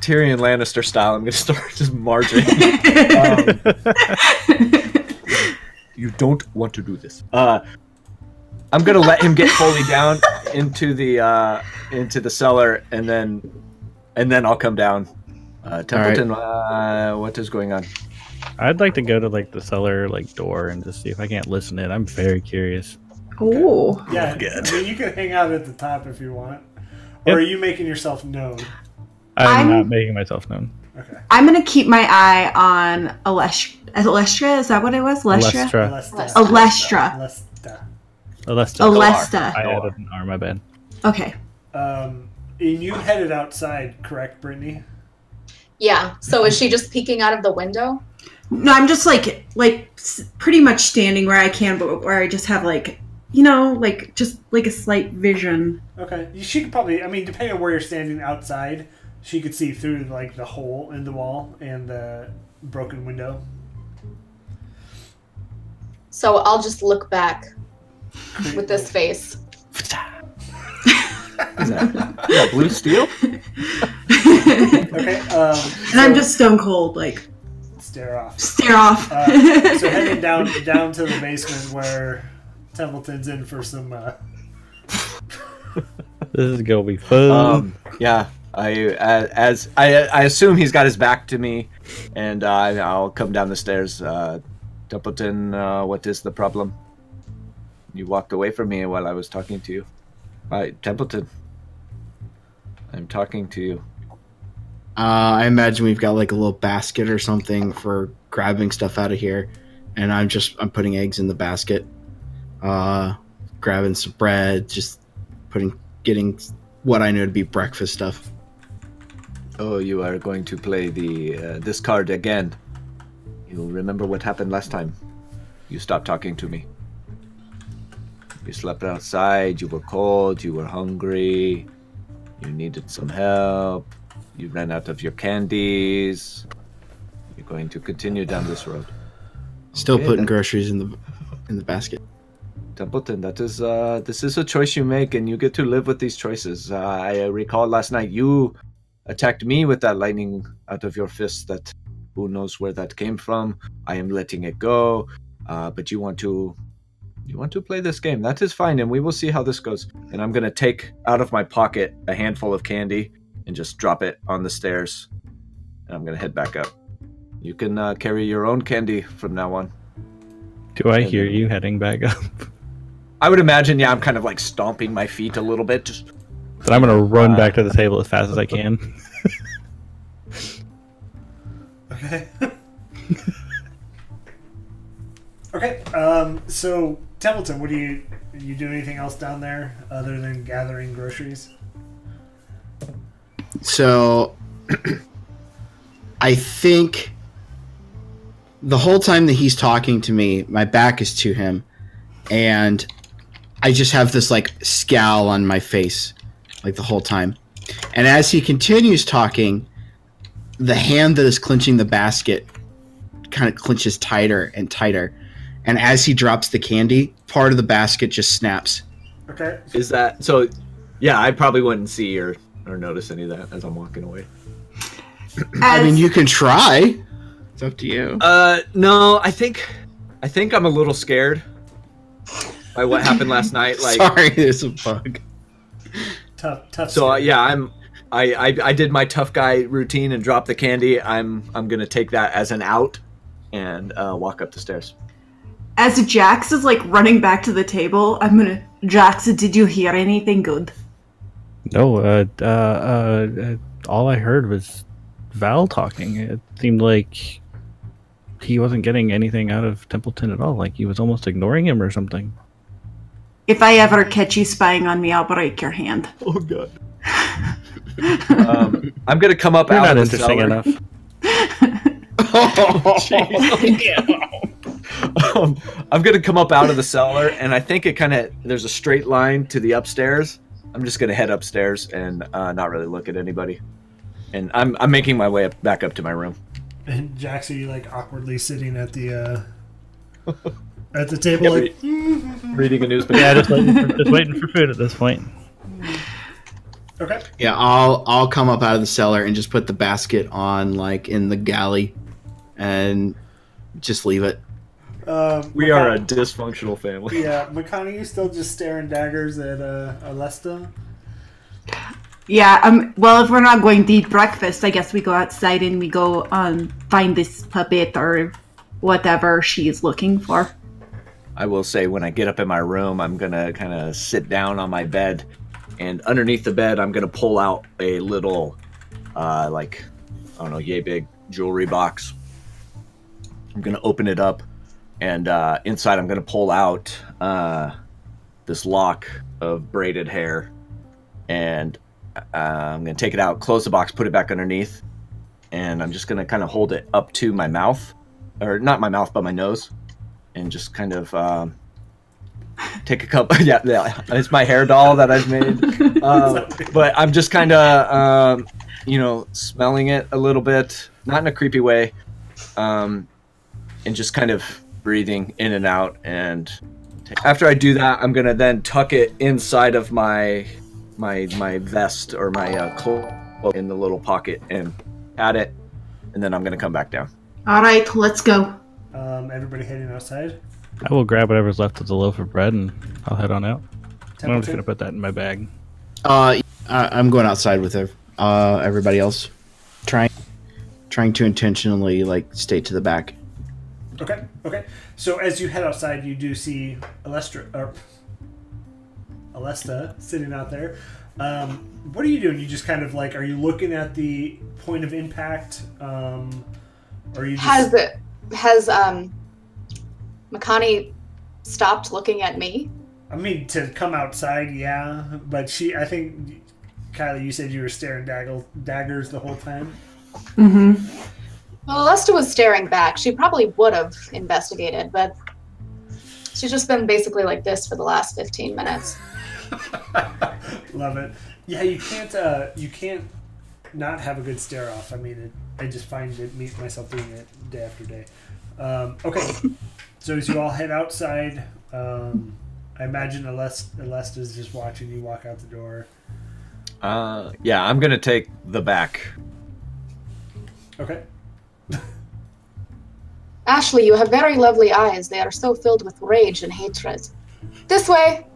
Tyrion Lannister style. I'm gonna start just marching. um, you don't want to do this. Uh, I'm gonna let him get fully down into the uh, into the cellar, and then and then I'll come down. Uh, Templeton, uh, what is going on? I'd like to go to like the cellar like door and just see if I can't listen in. I'm very curious. Oh, Yeah, good. I mean, you can hang out at the top if you want. Yep. Or are you making yourself known? I'm, I'm- not making myself known. Okay. I'm gonna keep my eye on Alestra. Alestra, is that what it was? Alestra? Alestra. Alesta. Alestra. Alesta. Alesta. Alesta. I added an R, my bad. Okay. Um, and you headed outside, correct, Brittany? Yeah. So is she just peeking out of the window? No, I'm just like like pretty much standing where I can, but where I just have like you know like just like a slight vision. Okay. She could probably, I mean, depending on where you're standing outside, she could see through, like, the hole in the wall and the broken window. So I'll just look back with this face. Is that, is that blue steel? Okay. Um, And I'm just stone cold, like stare off. stare off. Uh, so heading down down to the basement where Templeton's in for some. Uh, This is gonna be fun. Um, yeah, I uh, as I I assume he's got his back to me, and uh, I'll come down the stairs. Uh, Templeton, uh, what is the problem? You walked away from me while I was talking to you. Hi, Templeton. I'm talking to you. Uh, I imagine we've got like a little basket or something for grabbing stuff out of here, and I'm just I'm putting eggs in the basket, uh, grabbing some bread, just putting getting what I know to be breakfast stuff. Oh, you are going to play the uh, this card again. You remember what happened last time? You stopped talking to me. You slept outside. You were cold. You were hungry. You needed some help. You ran out of your candies. You're going to continue down this road. Still Okay, putting then. groceries in the in the basket. Templeton, that is uh, this is a choice you make, and you get to live with these choices. Uh, I recall last night you attacked me with that lightning out of your fist. That who knows where that came from. I am letting it go, uh, but you want to you want to play this game. That is fine, and we will see how this goes. And I'm gonna take out of my pocket a handful of candy and just drop it on the stairs, and I'm gonna head back up. You can uh, carry your own candy from now on. Do I hear you heading back up? I would imagine, yeah, I'm kind of like stomping my feet a little bit. Just Then I'm gonna run back to the table as fast as I can. Okay. okay. Um. So Templeton, what do you you do anything else down there other than gathering groceries? So I think the whole time that he's talking to me, my back is to him, and I just have this like scowl on my face, like the whole time. And as he continues talking, the hand that is clenching the basket kind of clenches tighter and tighter. And as he drops the candy, part of the basket just snaps. Okay. is that so? Yeah, I probably wouldn't see or or notice any of that as I'm walking away. I mean, you can try. It's up to you. Uh, no, I think I think I'm a little scared by what happened last night. Like, Sorry, there's a bug. Tough. Tough. so uh, yeah, I'm. I, I, I did my tough guy routine and dropped the candy. I'm I'm gonna take that as an out and uh, walk up the stairs. As Jax is like running back to the table, I'm gonna. Jax, did you hear anything good? No, uh, uh, uh, uh, all I heard was Val talking. It seemed like he wasn't getting anything out of Templeton at all. Like he was almost ignoring him or something. If I ever catch you spying on me, I'll break your hand. Oh god. um, I'm gonna come up You're out not of the interesting cellar. enough. um, I'm gonna come up out of the cellar, and I think it kind of there's a straight line to the upstairs. I'm just gonna head upstairs and uh, not really look at anybody. And I'm I'm making my way up, back up to my room. And Jax, are you like awkwardly sitting at the uh at the table? Yeah, like, Reading a newspaper. Yeah, just waiting, for, just waiting for food at this point. okay. Yeah, I'll I'll come up out of the cellar and just put the basket on like in the galley, and just leave it. Um, we are a dysfunctional family. Yeah, Makani, you still just staring daggers at uh, Alesta? Yeah, um, well, if we're not going to eat breakfast, I guess we go outside and we go um, find this puppet or whatever she's looking for. I will say when I get up in my room, I'm gonna kind of sit down on my bed, and underneath the bed, I'm gonna pull out a little, uh, like, I don't know, yay big jewelry box. I'm gonna open it up, and uh, inside, I'm gonna pull out uh, this lock of braided hair, and uh, I'm gonna take it out, close the box, put it back underneath, and I'm just gonna kind of hold it up to my mouth, or not my mouth, but my nose and just kind of um, take a couple. Yeah, yeah, it's my hair doll that I've made. Uh, but I'm just kind of, um, you know, smelling it a little bit, not in a creepy way, um, and just kind of breathing in and out. And after I do that, I'm gonna then tuck it inside of my my my vest or my uh, cloak in the little pocket and add it, and then I'm gonna come back down. All right, let's go. Um, everybody heading outside? I will grab whatever's left of the loaf of bread and I'll head on out. I'm just gonna put that in my bag. Uh, I, I'm going outside with ev- uh everybody else, trying trying to intentionally like stay to the back. Okay, okay. So as you head outside, you do see Alestra, or Alesta sitting out there. Um, what are you doing? You just kind of like, are you looking at the point of impact? Um, or are you just. Has it has um Makani stopped looking at me? I mean, to come outside, yeah. But she, I think, Kylie, you said you were staring daggle, daggers the whole time. Mm-hmm. Well, Alesta was staring back. She probably would have investigated, but she's just been basically like this for the last 15 minutes. Love it. Yeah, you can't. Uh, you can't not have a good stare off. I mean, it, I just find it meet myself doing it day after day. Um, okay, so as you all head outside, um, I imagine Alest, is just watching you walk out the door. Uh, yeah, I'm gonna take the back. Okay. Ashley, you have very lovely eyes. They are so filled with rage and hatred. This way!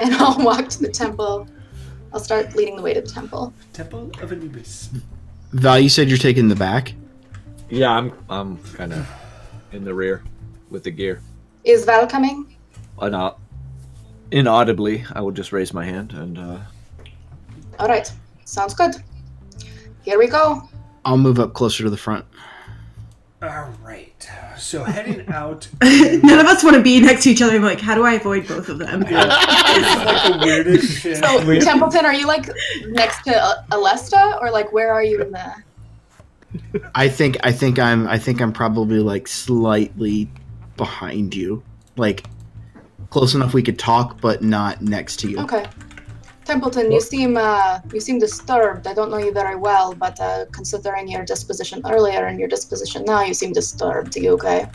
And I'll walk to the temple. I'll start leading the way to the temple. Temple of Anubis. Val, you said you're taking the back. Yeah, I'm I'm kind of in the rear with the gear. Is Val coming? Uh, not inaudibly, I will just raise my hand and uh, All right. Sounds good. Here we go. I'll move up closer to the front. All right. So heading out. None of us want to be next to each other. I'm like, how do I avoid both of them? This is like the weirdest shit. So, Templeton, are you like next to uh, Alesta, or like where are you in the? I think I think I'm I think I'm probably like slightly behind you. Like close enough we could talk but not next to you. Okay. Templeton, you seem uh, you seem disturbed. I don't know you very well, but uh, considering your disposition earlier and your disposition now, you seem disturbed. Are you okay?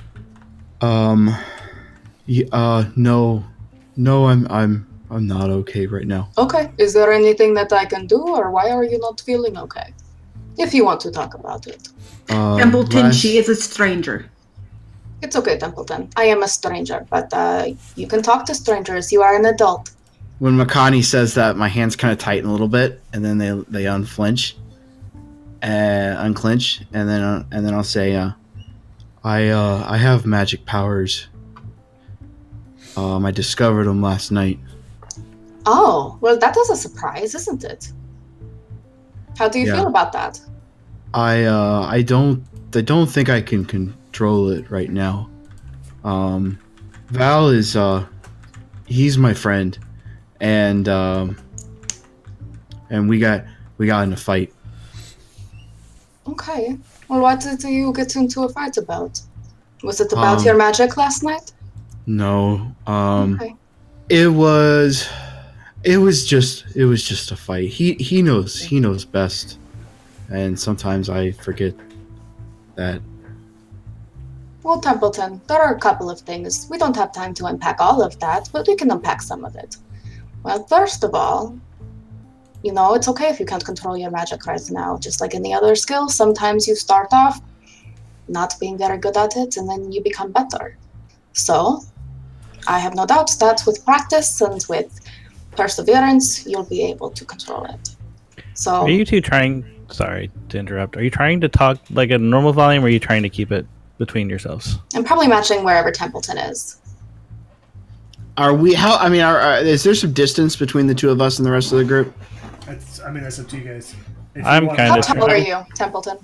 Um yeah, uh no. No, I'm I'm I'm not okay right now. Okay. Is there anything that I can do, or why are you not feeling okay? If you want to talk about it, Uh, Templeton, last- she is a stranger. it's okay, Templeton. I am a stranger, but uh, you can talk to strangers. You are an adult. When Makani says that, my hands kind of tighten a little bit, and then they they unflinch, uh, unclench, and then uh, and then I'll say, uh, "I uh, I have magic powers. Um, I discovered them last night. Oh, well, that was a surprise, isn't it? How do you Yeah. feel about that? I uh, I don't I don't think I can control it right now. Um, Val is uh, he's my friend, and um, and we got we got in a fight. Okay. Well, what did you get into a fight about? Was it about Um, your magic last night? No, um, okay. it was it was just it was just a fight. He he knows he knows best, and sometimes I forget that. Well, Templeton, there are a couple of things. We don't have time to unpack all of that, but we can unpack some of it. Well, first of all, you know, it's okay if you can't control your magic right now. Just like any other skill, sometimes you start off not being very good at it and then you become better. So, I have no doubt that with practice and with perseverance, you'll be able to control it. So, Are you two trying? Sorry to interrupt. Are you trying to talk like a normal volume, or are you trying to keep it between yourselves? I'm probably matching wherever Templeton is. Are we? How? I mean, are, are, is there some distance between the two of us and the rest of the group? That's, I mean, that's up to you guys. If I'm kinda How tall are you, Templeton?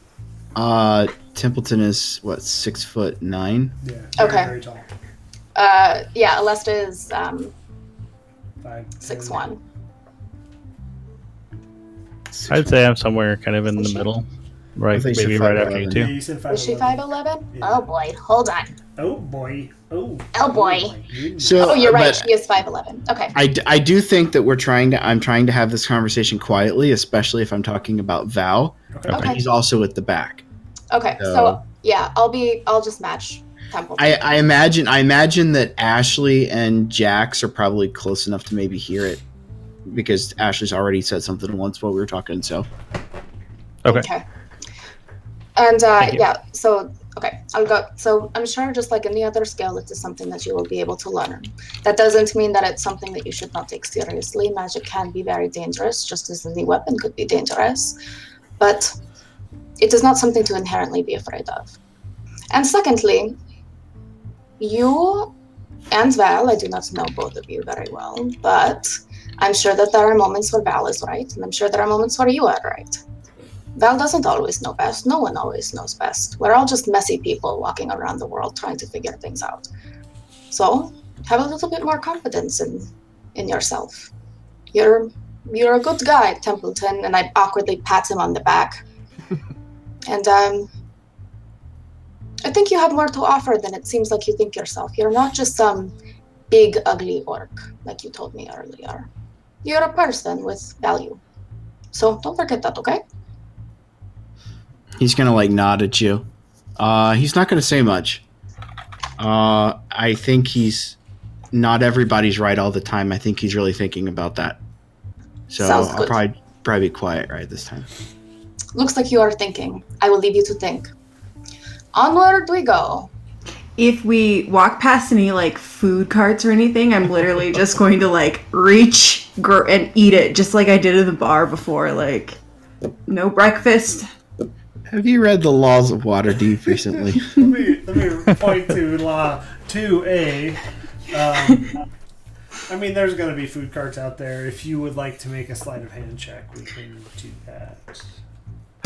Uh, Templeton is what six foot nine. Yeah. Very, Okay. Very tall. Uh, yeah, Alesta is um, Five. six ten. one. I'd say I'm somewhere kind of in the middle, right? Maybe right after you 5'11", Yeah, two. you said five. Is she five eleven? Yeah. Oh boy, hold on. Oh boy. Oh. Oh, boy. my. So, Oh, you're right. She is five eleven. Okay. I, d- I do think that we're trying to. I'm trying to have this conversation quietly, especially if I'm talking about Val. Okay. Okay. Okay. He's also at the back. Okay. So- So yeah, I'll be. I'll just match Templeton. I, I imagine. I imagine that Ashley and Jax are probably close enough to maybe hear it, because Ashley's already said something once while we were talking. So Okay. Okay. And uh, yeah, so okay, I'll go. So I'm sure, just like any other skill, it is something that you will be able to learn. That doesn't mean that it's something that you should not take seriously. Magic can be very dangerous, just as any weapon could be dangerous, but it is not something to inherently be afraid of. And secondly, you and Val, I do not know both of you very well, but I'm sure that there are moments where Val is right, and I'm sure there are moments where you are right. Val doesn't always know best. No one always knows best. We're all just messy people walking around the world trying to figure things out. So have a little bit more confidence in in yourself. You're you're a good guy, Templeton, and I awkwardly pat him on the back. and um I think you have more to offer than it seems like you think yourself. You're not just some big ugly orc, like you told me earlier. You're a person with value. So don't forget that, okay? He's gonna like nod at you. Uh, he's not gonna say much. Uh, I think he's not everybody's right all the time. I think he's really thinking about that. So I'll probably probably be quiet right this time. Looks like you are thinking. I will leave you to think. Onward we go. If we walk past any like food carts or anything, I'm literally just going to like reach gr- and eat it, just like I did in the bar before. Like, no breakfast, Have you read the laws of Waterdeep recently? let me let me point to law two A. Um, I mean, there's going to be food carts out there. If you would like to make a sleight of hand check, we can do that.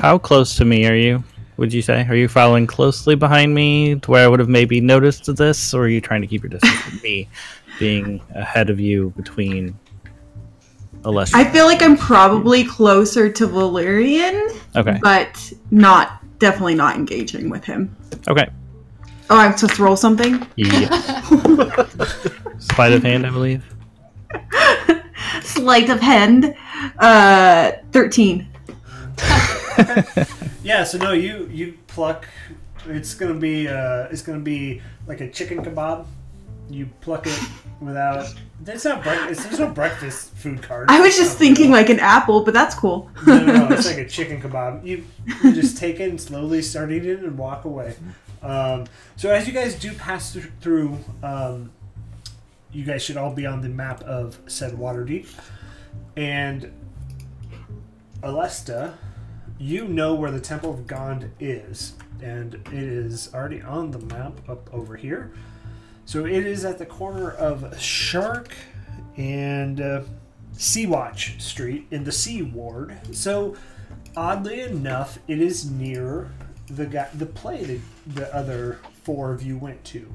How close to me are you? Would you say? Are you following closely behind me to where I would have maybe noticed this, or are you trying to keep your distance from me, being ahead of you between Alessia? I feel like I'm probably closer to Valerian, Okay. but not definitely not engaging with him. Okay. Oh, I'm supposed to roll something. Yeah. Sleight of hand, I believe. Sleight of hand. Uh, thirteen. Yeah, so no, you you pluck. It's gonna be uh, it's gonna be like a chicken kebab. You pluck it without. It's not breakfast. There's no breakfast food cart. I was just thinking like an apple, but that's cool. No, no, no, it's like a chicken kebab. You, you just take it and slowly start eating it and walk away. Um, so as you guys do pass thr- through, um, you guys should all be on the map of said Waterdeep, and Alesta, you know where the Temple of Gond is, and it is already on the map up over here. So it is at the corner of Shark and uh, Seawatch Street in the Sea Ward. So oddly enough, it is near the guy, the play that the other four of you went to.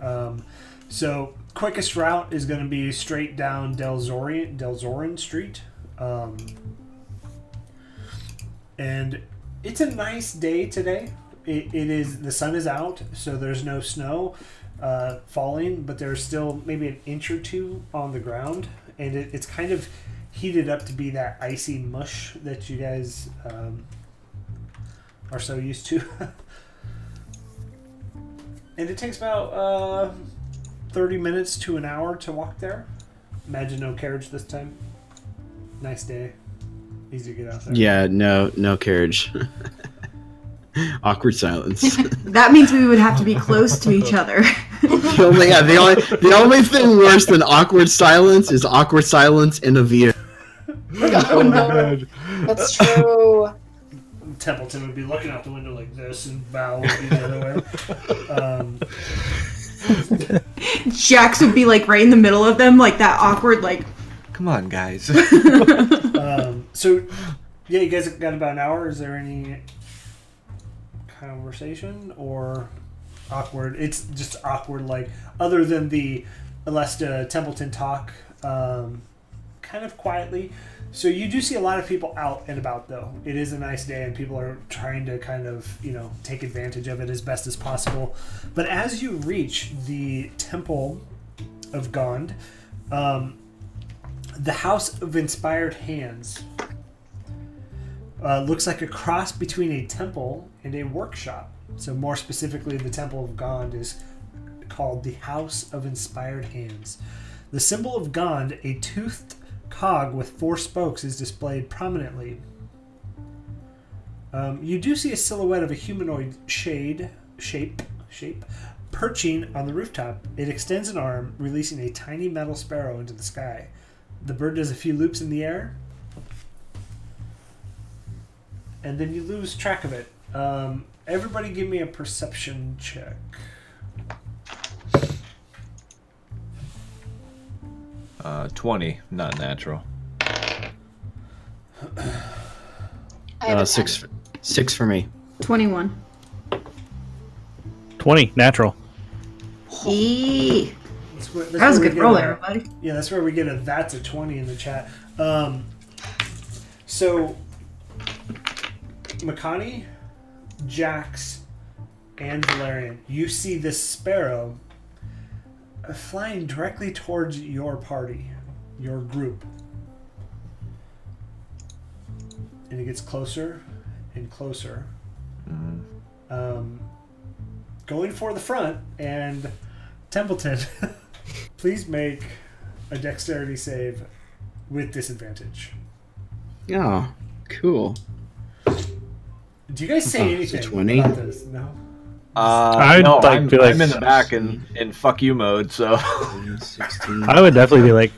Um, so quickest route is going to be straight down Del Zorian, Del Zorin Street. Um, and it's a nice day today. It, it is the sun is out, so there's no snow uh, falling, but there's still maybe an inch or two on the ground, and it, it's kind of heated up to be that icy mush that you guys um, are so used to. and it takes about uh, 30 minutes to an hour to walk there. Imagine no carriage this time. Nice day. Easy to get out there. Yeah, no, no carriage. Awkward silence. That means we would have to be close to each other. The only, yeah, the only, the only thing worse than awkward silence is awkward silence in a vehicle. Oh no, that's true. Templeton would be looking out the window like this, and Val would be the other way. Um, Jax would be like right in the middle of them, like that awkward, like Come on, guys. um, so, yeah, you guys got about an hour. Is there any conversation or awkward? It's just awkward, like other than the Alesta Templeton talk, um, kind of quietly. So you do see a lot of people out and about, though. It is a nice day, and people are trying to kind of, you know, take advantage of it as best as possible. But as you reach the Temple of Gond, um, the House of Inspired Hands uh, looks like a cross between a temple and a workshop. So, more specifically, the Temple of Gond is called the House of Inspired Hands. The symbol of Gond, a toothed cog with four spokes, is displayed prominently. Um, you do see a silhouette of a humanoid shade shape shape perching on the rooftop. It extends an arm, releasing a tiny metal sparrow into the sky. The bird does a few loops in the air, and then you lose track of it. Um, everybody, give me a perception check. Uh, 20, not natural. I have Uh, a six, six for me. twenty-one. 20, natural. Eee. That's where- that's That was a good roll, a- everybody. Yeah, that's where we get a that's a 20 in the chat. Um, so, Makani, Jax, and Valerian, you see this sparrow uh, flying directly towards your party, your group. And it gets closer and closer. Um, going for the front, and Templeton, please make a dexterity save with disadvantage. Oh, cool. Do you guys say Oh, it's anything 20? about this? No. Uh, I'd no, like I'm, to, like, I'm in the back in, in fuck you mode, so. 16. I would definitely be like.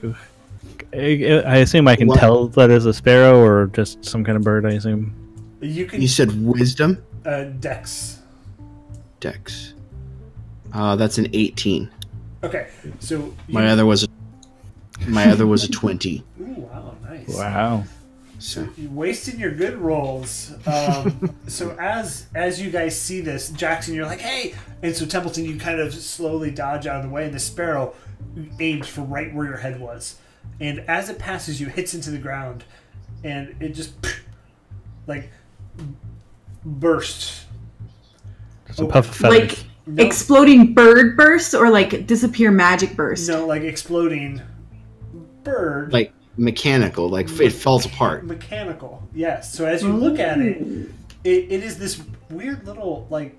I I assume I can What? tell that is a sparrow or just some kind of bird. I assume. You can You said wisdom, uh, Dex. dex. Uh, that's an 18. Okay, so you, My other was a, my other was a 20. Ooh, wow, nice. Wow. So You're wasting your good rolls. Um, so as as you guys see this, Jackson, you're like, hey, and so Templeton, you kind of slowly dodge out of the way, and the sparrow aims for right where your head was, and as it passes you, hits into the ground, and it just like bursts. It's a puff of feathers. Like No, exploding bird burst or like disappear magic burst? no, like exploding bird. like mechanical, like it falls apart. mechanical. Yes. So as you look at it, it, it is this weird little like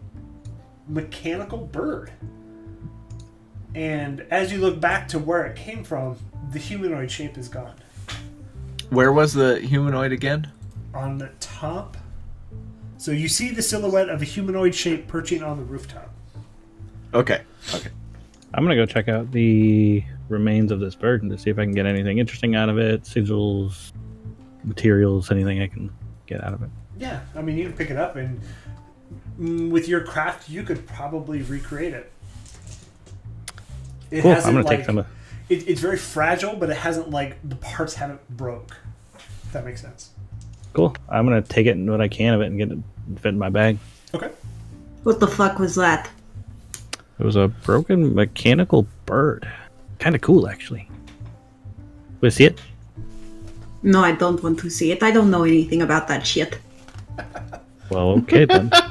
mechanical bird. And as you look back to where it came from, the humanoid shape is gone. Where was the humanoid again? On the top, so you see the silhouette of a humanoid shape perching on the rooftop. Okay. Okay. I'm gonna go check out the remains of this bird and to see if I can get anything interesting out of it, sigils, materials, anything I can get out of it. Yeah, I mean you can pick it up and mm, with your craft you could probably recreate it. It Cool. I'm hasn't, gonna like- take some. Of, it, it's very fragile, but it hasn't like the parts haven't broke. If that makes sense. cool. I'm gonna take it and what I can of it and get it fit in my bag. Okay. What the fuck was that? It was a broken mechanical bird. Kind of cool, actually. We see it? No, I don't want to see it. I don't know anything about that shit. Well, okay then.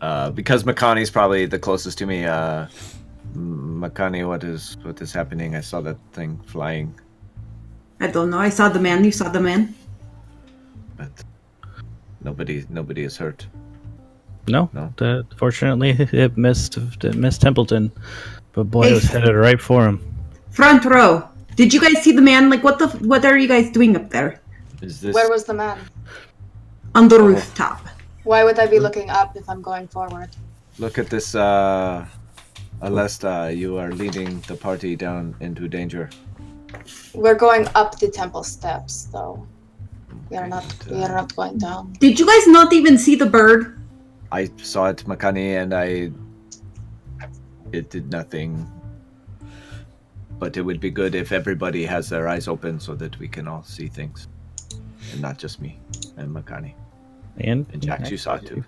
Uh, because Makani's probably the closest to me. Uh, Makani, what is what is happening? I saw that thing flying, I don't know. I saw the man. You saw the man. but nobody nobody is hurt. No, No. Uh, fortunately, it missed it missed Templeton, but boy, it was headed right for him. Front row. Did you guys see the man? Like, what the? What are you guys doing up there Is this Where was the man? on the rooftop? Why would I be looking up if I'm going forward? Look at this, uh, Alesta. You are leading the party down into danger. We're going up the temple steps, though. We are not. We are not going down. Did you guys not even see the bird? I saw it, Makani, and I. It did nothing. But it would be good if everybody has their eyes open so that we can all see things. And not just me and Makani. And, And Jax, you saw it too.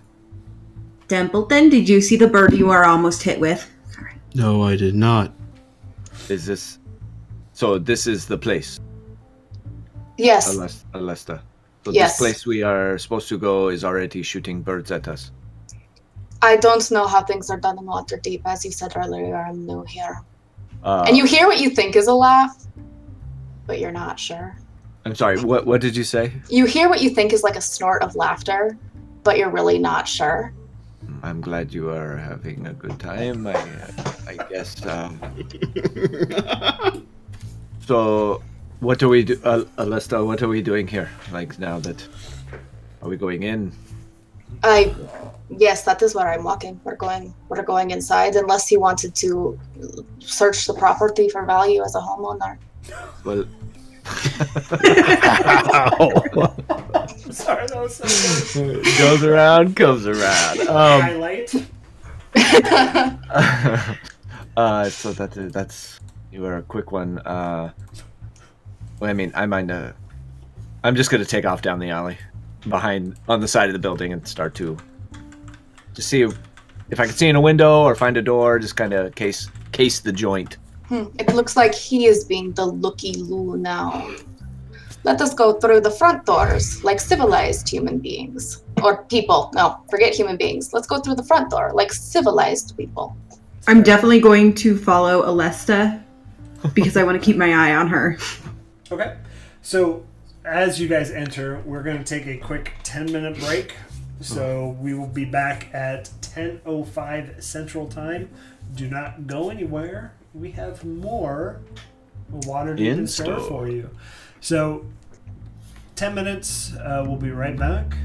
Templeton, did you see the bird you are almost hit with? no, I did not. Is this. So this is the place, Yes. Alest- Alesta. So Yes. this place we are supposed to go is already shooting birds at us. I don't know how things are done in Waterdeep. As you said earlier, I'm new here. Uh, And you hear what you think is a laugh, but you're not sure. I'm sorry, what, what did you say? You hear what you think is like a snort of laughter, but you're really not sure. I'm glad you are having a good time. I, I guess. Um, so, what do we do, uh, Alesta? What are we doing here? Like now that, are we going in? I, yes, that is where I'm walking. We're going. We're going inside, unless he wanted to search the property for value as a homeowner. Well, Sorry, that was so good. goes around, comes around. Um, Highlight. uh, so that that's you were a quick one. Uh, well, I mean, I mind. Uh, I'm just gonna take off down the alley, behind on the side of the building, and start to to see if, if I can see in a window or find a door. Just kind of case case the joint. Hmm, It looks like he is being the looky loo now. Let us go through the front doors like civilized human beings. Or people. No, forget human beings. Let's go through the front door like civilized people. I'm definitely going to follow Alesta because I want to keep my eye on her. Okay. So as you guys enter, we're going to take a quick 10 minute break. So we will be back at 10:05 Central Time. Do not go anywhere. We have more Waterdeep in In store store. for you. So 10 minutes. Uh, we'll be right back.